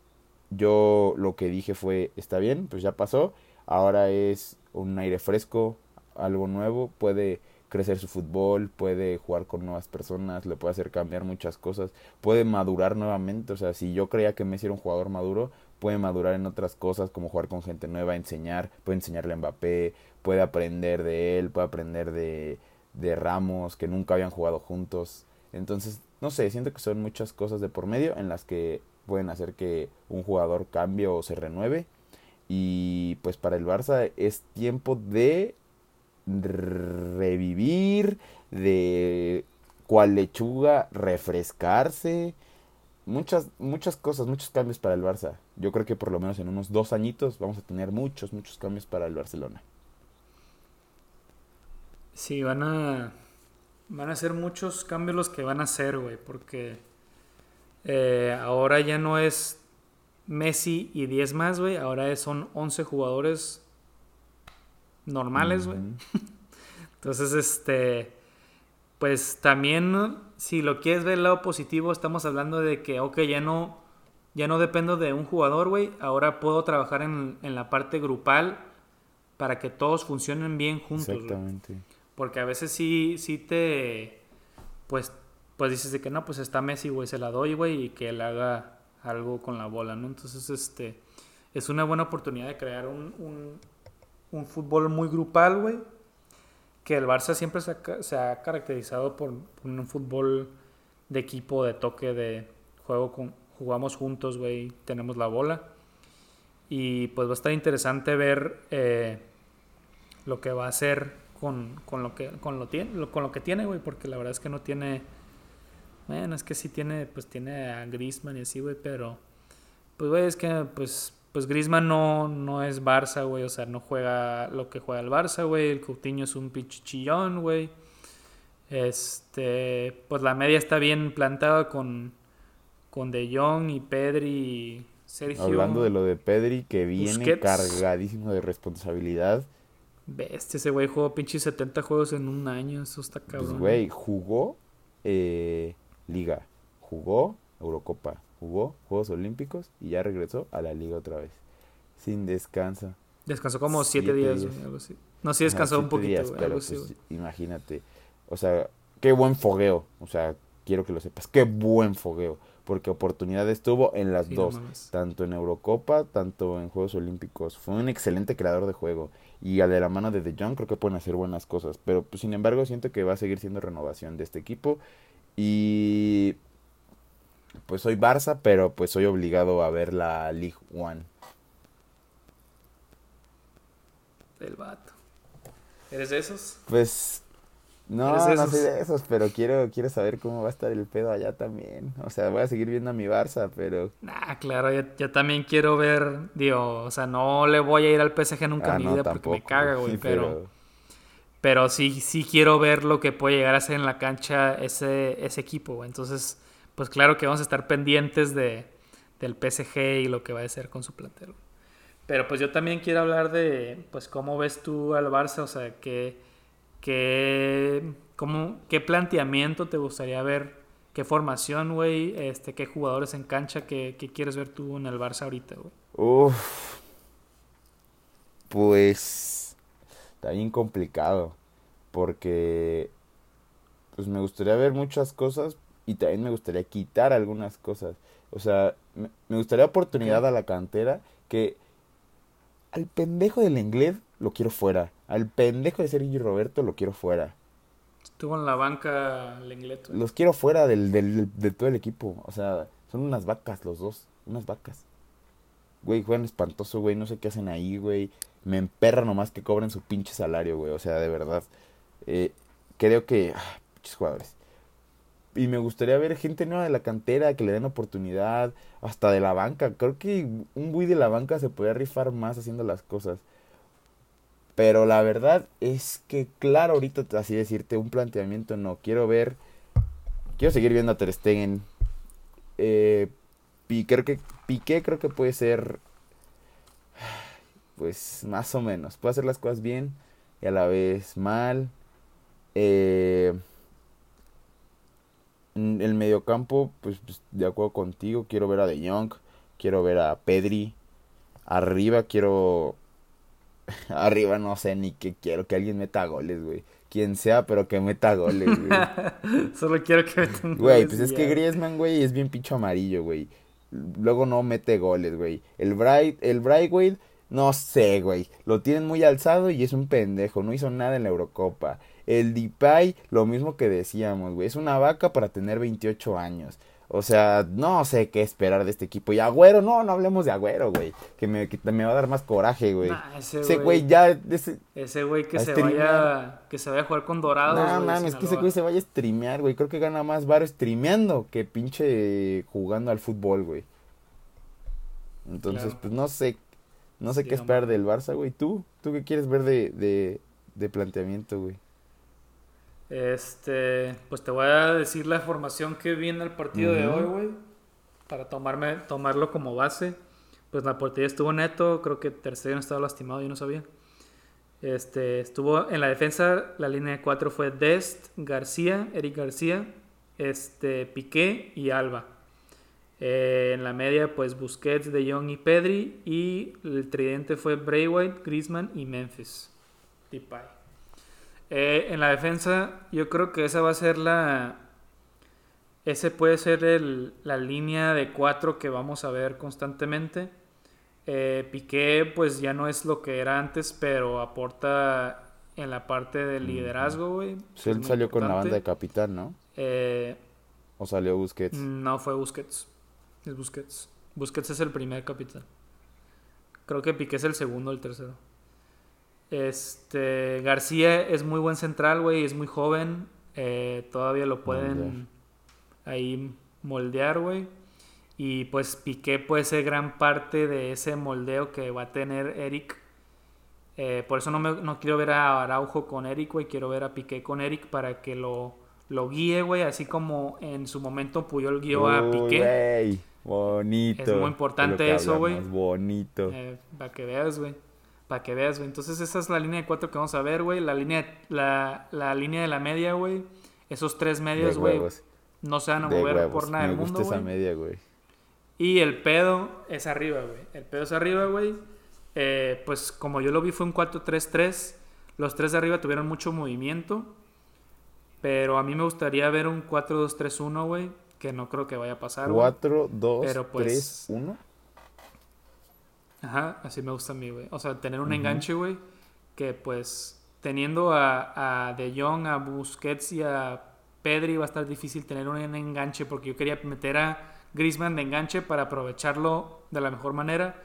yo lo que dije fue, está bien, pues ya pasó. Ahora es un aire fresco, algo nuevo. Puede crecer su fútbol, puede jugar con nuevas personas, le puede hacer cambiar muchas cosas, puede madurar nuevamente, o sea, si yo creía que Messi era un jugador maduro, puede madurar en otras cosas como jugar con gente nueva, enseñar, puede enseñarle a Mbappé, puede aprender de él, puede aprender de, de Ramos, que nunca habían jugado juntos. Entonces, no sé, siento que son muchas cosas de por medio en las que pueden hacer que un jugador cambie o se renueve. Y pues para el Barça es tiempo de revivir, de cual lechuga refrescarse. Muchas, muchas cosas, muchos cambios para el Barça. Yo creo que por lo menos en unos dos añitos vamos a tener muchos, muchos cambios para el Barcelona. Sí, van a, van a ser muchos cambios los que van a hacer, güey, porque eh, ahora ya no es Messi y 10 más, güey, ahora son 11 jugadores normales, güey. <laughs> Entonces, este, pues también, si lo quieres ver el lado positivo, estamos hablando de que, ok, ya no, ya no dependo de un jugador, güey. Ahora puedo trabajar en, la parte grupal para que todos funcionen bien juntos. Exactamente. Porque a veces sí, sí te, pues, pues dices de que no, pues está Messi, güey, se la doy, güey, y que él haga algo con la bola, ¿no? Entonces, este, es una buena oportunidad de crear un un fútbol muy grupal, güey. Que el Barça siempre se ha, caracterizado por, un fútbol de equipo, de toque, de juego con, jugamos juntos, güey, tenemos la bola. Y pues va a estar interesante ver eh, lo que va a hacer con, lo que con lo, tiene, con lo que tiene, güey, porque la verdad es que no tiene. Bueno, es que sí tiene, pues tiene a Grisman y así, güey, pero. Pues, güey, es que, pues, pues Griezmann no, no es Barça, güey. O sea, no juega lo que juega el Barça, güey. El Coutinho es un pinche chillón, güey. Este, pues la media está bien plantada con, con De Jong y Pedri y Sergio. Hablando de lo de Pedri, que viene cargadísimo de responsabilidad. Bestia, ese güey jugó pinche 70 juegos en un año. Eso está pues, cabrón. Pues, güey, jugó eh, Liga, jugó Eurocopa, jugó Juegos Olímpicos y ya regresó a la liga otra vez. Sin descanso. Descansó como siete, días, algo así. No, sí descansó un poquito, pero pues, imagínate. O sea, qué buen fogueo. O sea, quiero que lo sepas. Qué buen fogueo. Porque oportunidades tuvo en las dos. tanto en Eurocopa, tanto en Juegos Olímpicos. Fue un excelente creador de juego. Y a de la mano de De Jong creo que pueden hacer buenas cosas. Pero pues, sin embargo siento que va a seguir siendo renovación de este equipo. Y pues soy Barça, pero pues soy obligado a ver la League One. El vato. ¿Eres de esos? Pues no, no soy de esos, pero quiero, quiero saber cómo va a estar el pedo allá también. O sea, voy a seguir viendo a mi Barça, pero... Nah, claro, yo, también quiero ver, digo, o sea, no le voy a ir al PSG nunca en ah, mi vida porque me caga, güey, <laughs> pero... pero... sí, sí quiero ver lo que puede llegar a ser en la cancha ese, ese equipo. Entonces, pues claro que vamos a estar pendientes de, del PSG y lo que va a hacer con su plantel. Pero pues yo también quiero hablar de, pues, cómo ves tú al Barça, o sea, qué, qué, cómo, qué planteamiento te gustaría ver, qué formación, güey, este, qué jugadores en cancha, qué, qué, quieres ver tú en el Barça ahorita, güey. Uf, pues, está bien complicado, porque, pues me gustaría ver muchas cosas, y también me gustaría quitar algunas cosas. O sea, me, gustaría oportunidad a la cantera que al pendejo del inglés lo quiero fuera. Al pendejo de Sergio Roberto lo quiero fuera. Estuvo en la banca Lenglet. Los quiero fuera del, del, de todo el equipo. O sea, son unas vacas los dos. Unas vacas. Güey, juegan espantoso, güey. No sé qué hacen ahí, güey. Me emperra nomás que cobren su pinche salario, güey. O sea, de verdad. Eh, creo que... Ah, pinches jugadores y me gustaría ver gente nueva de la cantera que le den oportunidad, hasta de la banca. Creo que un Bui de la banca se podría rifar más haciendo las cosas. Pero la verdad es que, claro, ahorita así decirte un planteamiento no. Quiero ver, quiero seguir viendo a Ter Stegen. Eh, creo que Piqué creo que puede ser pues más o menos. Puede hacer las cosas bien y a la vez mal. Eh, en el mediocampo, pues, pues, de acuerdo contigo, quiero ver a De Jong, quiero ver a Pedri. Arriba quiero... <laughs> Arriba no sé ni qué quiero, que alguien meta goles, güey. Quien sea, pero que meta goles, güey. <laughs> Solo quiero que meta goles. Güey, pues es que Griezmann, güey, es bien pincho amarillo, güey. Luego no mete goles, güey. El Bright, el Brightway no sé, güey. Lo tienen muy alzado y es un pendejo. No hizo nada en la Eurocopa. El Dipay, lo mismo que decíamos, güey. Es una vaca para tener 28 años. O sea, no sé qué esperar de este equipo. Y Agüero, no, no hablemos de Agüero, güey. Que me, me va a dar más coraje, güey. ese güey ya. Ese güey que se vaya. Que se vaya a jugar con Dorados. No mames, que ese güey se vaya a streamear, güey. Creo que gana más bar streameando que pinche jugando al fútbol, güey. Entonces, pues no sé no sé qué esperar del Barça, güey. ¿Tú? ¿Tú qué quieres ver de, de, planteamiento, güey? Este, pues te voy a decir la formación que viene el partido de hoy, güey. Para tomarme, tomarlo como base. Pues la portería estuvo neto, creo que tercero estaba lastimado, yo no sabía. Este, estuvo en la defensa, la línea de cuatro fue Dest, García, Eric García, este, Piqué y Alba. Eh, en la media, pues Busquets, De Jong y Pedri. Y el tridente fue Braithwaite, Griezmann y Memphis. Eh, en la defensa, yo creo que esa va a ser la. Ese puede ser el, la línea de cuatro que vamos a ver constantemente. Eh, Piqué, pues ya no es lo que era antes, pero aporta en la parte del liderazgo, güey. él salió con la banda de capitán, ¿no? ¿O salió Busquets? No, fue Busquets. Es Busquets. Busquets es el primer capitán. Creo que Piqué es el segundo o el tercero. Este, García es muy buen central, güey, es muy joven. Eh, todavía lo pueden ahí moldear, güey. Y pues Piqué puede ser gran parte de ese moldeo que va a tener Eric. Eh, por eso no, me, no quiero ver a Araujo con Eric, güey. Quiero ver a Piqué con Eric para que lo, lo guíe, güey. Así como en su momento Puyol guió a Piqué. Bonito. Es muy importante eso, güey. Bonito. Eh, para que veas, güey. Para que veas, güey. Entonces esa es la línea de cuatro que vamos a ver, güey. La línea, la, la línea de la media, güey. Esos tres medios, güey. No se van a mover por nada del mundo, esa media, güey. Y el pedo es arriba, güey. El pedo es arriba, güey. Eh, pues como yo lo vi fue un 4-3-3. Los tres de arriba tuvieron mucho movimiento. Pero a mí me gustaría ver un 4-2-3-1, güey que no creo que vaya a pasar. 4, 2, 3, 1. Ajá, así me gusta a mí, güey. O sea, tener un enganche, güey, que pues teniendo a, a De Jong, a Busquets y a Pedri va a estar difícil tener un enganche porque yo quería meter a Griezmann de enganche para aprovecharlo de la mejor manera,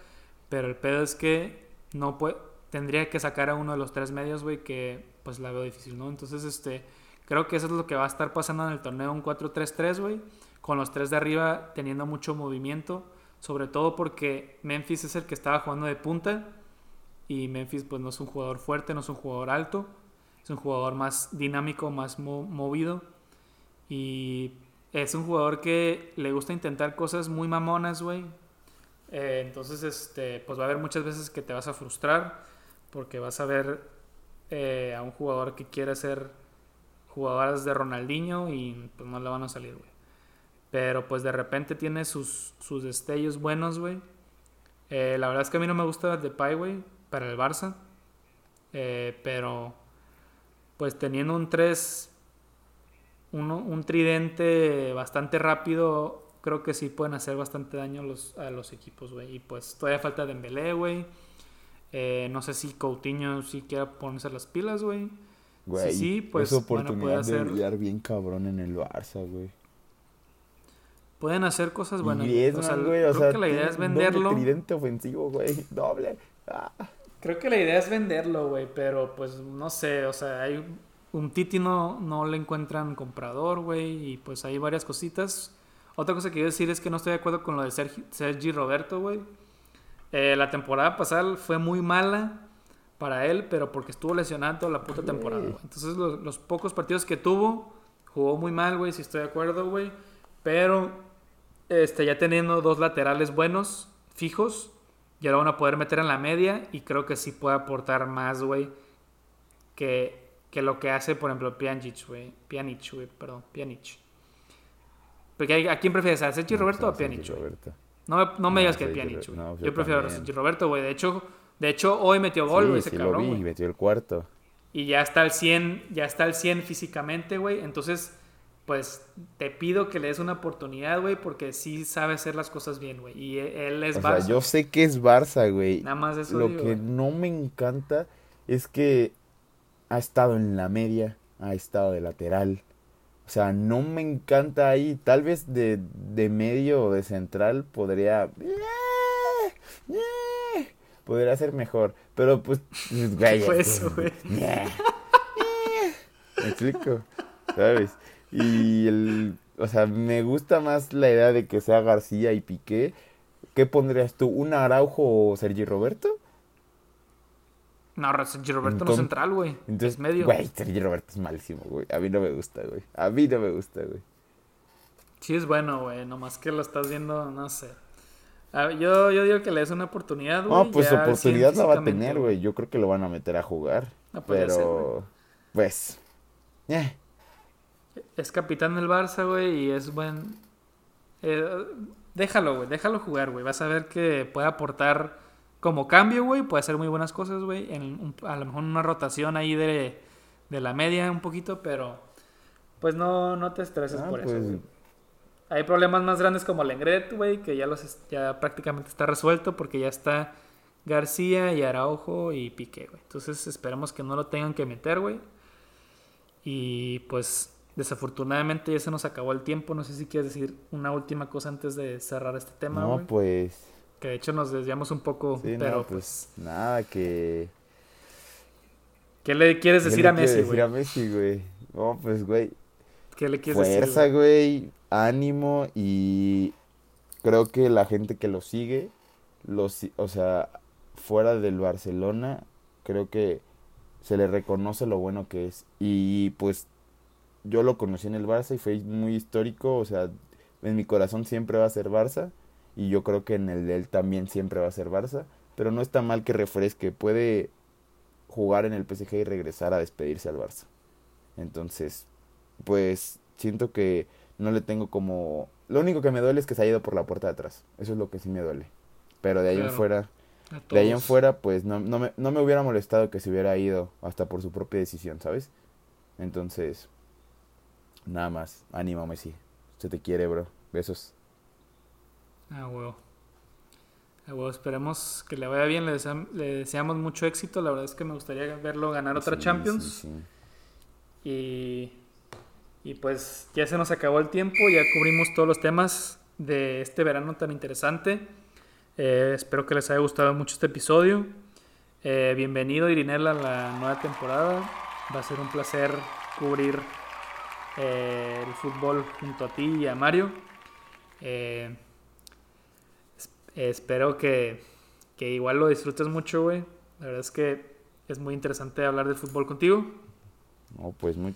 pero el pedo es que no puede, tendría que sacar a uno de los tres medios, güey, que pues la veo difícil, ¿no? Entonces, este, Creo que eso es lo que va a estar pasando en el torneo, un 4-3-3, güey, con los tres de arriba teniendo mucho movimiento, sobre todo porque Memphis es el que estaba jugando de punta y Memphis pues no es un jugador fuerte, no es un jugador alto, es un jugador más dinámico, más movido y es un jugador que le gusta intentar cosas muy mamonas, güey. Eh, entonces, este, pues va a haber muchas veces que te vas a frustrar porque vas a ver eh, a un jugador que quiere ser jugadoras de Ronaldinho y pues no le van a salir, güey. Pero pues de repente tiene sus, sus destellos buenos, güey. Eh, la verdad es que a mí no me gusta Depay, güey, para el Barça. Eh, pero pues teniendo un 3, un tridente bastante rápido, creo que sí pueden hacer bastante daño a los, a los equipos, güey. Y pues todavía falta Dembélé, güey. Eh, no sé si Coutinho sí quiera ponerse las pilas, güey. Güey, sí, pues, es oportunidad de brillar bien cabrón en el Barça, güey. Pueden hacer cosas buenas. o sea, creo que la idea es venderlo. Doble tridente ofensivo, güey. <laughs> Doble. Ah. Creo que la idea es venderlo, güey. Pero pues no sé. O sea, hay un Titi no, no le encuentran comprador, güey. Y pues hay varias cositas. Otra cosa que quiero decir es que no estoy de acuerdo con lo de Sergi, Sergi Roberto, güey. Eh, la temporada pasada fue muy mala para él, pero porque estuvo lesionado toda la puta temporada, Entonces, los, pocos partidos que tuvo, jugó muy mal, güey, si estoy de acuerdo, güey. Pero este, ya teniendo dos laterales buenos, fijos, ya lo van a poder meter en la media y creo que sí puede aportar más, güey, que, que lo que hace, por ejemplo, Pjanic, güey. Pjanic, güey, perdón, Pjanic. Porque ¿a quién prefieres? ¿A Sergio Roberto o a Pjanic? No, me, no me digas que Pjanic, güey. yo, prefiero a Sergio Roberto, güey. De hecho, de hecho, hoy metió gol, güey, ese sí cabrón. Lo vi, metió el cuarto. Y ya está al 100, ya está al 100 físicamente, güey. Entonces, pues te pido que le des una oportunidad, güey, porque sí sabe hacer las cosas bien, güey. Y él es o Sea, yo sé que es Barça, güey. Nada más eso Lo que no me encanta es que ha estado en la media, ha estado de lateral. O sea, no me encanta ahí. Tal vez de, de medio o de central podría. Podría ser mejor. Pero pues. Güey, ¿Qué fue eso, güey? Me explico. ¿Sabes? Y el. O sea, me gusta más la idea de que sea García y Piqué. ¿Qué pondrías tú? ¿Un Araujo o Sergi Roberto? No, Sergi Roberto no es central, güey. Entonces, es medio. Güey, Sergi Roberto es malísimo, güey. A mí no me gusta, güey. A mí no me gusta, güey. Sí es bueno, güey. Nomás que lo estás viendo, no sé. yo, yo digo que le des una oportunidad, güey. No, pues oportunidad la va a tener, güey. Yo creo que lo van a meter a jugar. pero, pues, eh. Es capitán del Barça, güey, y es buen... Eh, déjalo, güey, déjalo jugar, güey. Vas a ver que puede aportar como cambio, güey. Puede hacer muy buenas cosas, güey. a lo mejor una rotación ahí de, de, la media un poquito, pero pues no, no te estreses ah, por eso, pues. Hay problemas más grandes como Lengret, güey, que ya, los, ya prácticamente está resuelto porque ya está García y Araujo y Piqué, güey. Entonces esperemos que no lo tengan que meter, güey. Y pues desafortunadamente ya se nos acabó el tiempo. No sé si quieres decir una última cosa antes de cerrar este tema. No, pues. Que de hecho nos desviamos un poco, pero pues, pues, Nada, que. ¿Qué le quieres decir a Messi, güey? decir a Messi, güey? No, pues, güey. ¿Qué le quieres decir? Fuerza, güey. Ánimo y. Creo que la gente que lo sigue, los, o sea, fuera del Barcelona, creo que se le reconoce lo bueno que es. Y pues yo lo conocí en el Barça y fue muy histórico, o sea, en mi corazón siempre va a ser Barça y yo creo que en el de él también siempre va a ser Barça, pero no está mal que refresque, puede jugar en el PSG y regresar a despedirse al Barça. Entonces, pues siento que no le tengo como... Lo único que me duele es que se ha ido por la puerta de atrás, eso es lo que sí me duele. Pero de ahí en fuera, de ahí en fuera, pues no, no, me, no me hubiera molestado que se hubiera ido hasta por su propia decisión, ¿sabes? Entonces, Nada más. Ánimo, Messi. Se te quiere, bro. Besos. Ah, huevo. Ah, huevo. Esperemos que le vaya bien. Le, deseamos mucho éxito. La verdad es que me gustaría verlo ganar otra Champions. Y, y pues ya se nos acabó el tiempo. Ya cubrimos todos los temas de este verano tan interesante. Eh, espero que les haya gustado mucho este episodio. Eh, bienvenido, Irinela, a la nueva temporada. Va a ser un placer cubrir eh, el fútbol junto a ti y a Mario. Eh, espero que, que, igual lo disfrutes mucho, güey. La verdad es que es muy interesante hablar del fútbol contigo. No, pues muy...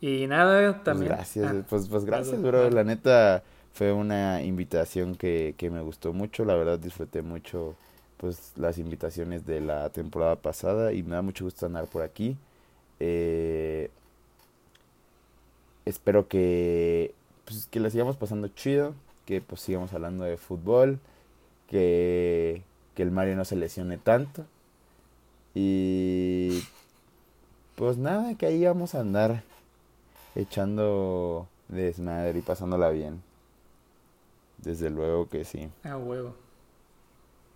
Y nada, pues también... gracias, ah, pues, pues gracias, bro. La neta fue una invitación que, que me gustó mucho. La verdad disfruté mucho pues las invitaciones de la temporada pasada y me da mucho gusto andar por aquí. Eh, espero que, pues, que la sigamos pasando chido, que pues sigamos hablando de fútbol, que, que el Mario no se lesione tanto. Y pues nada, que ahí vamos a andar echando desmadre y pasándola bien. Desde luego que sí. A huevo.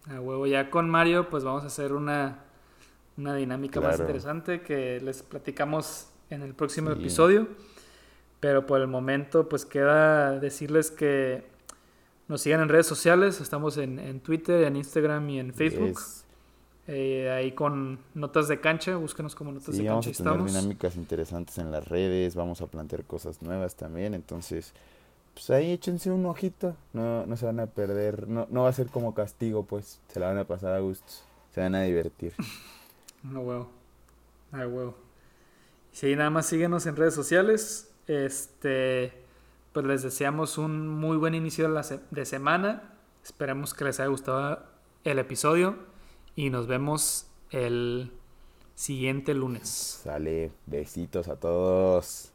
A huevo. Ya con Mario, pues vamos a hacer una, una dinámica más interesante que les platicamos en el próximo episodio. Pero por el momento, pues queda decirles que nos sigan en redes sociales. Estamos en, en Twitter, en Instagram y en Facebook. Eh, ahí con notas de cancha, búsquenos como notas de vamos cancha. Vamos a tener dinámicas interesantes en las redes, vamos a plantear cosas nuevas también. Entonces, pues ahí échense un ojito. No, no se van a perder. No, no va a ser como castigo, pues. Se la van a pasar a gusto. Se van a divertir. <laughs> no, huevo. Ay, huevo. Sí, nada más síguenos en redes sociales. Este, pues les deseamos un muy buen inicio de, semana. Esperemos que les haya gustado el episodio y nos vemos el siguiente lunes. Sale, besitos a todos.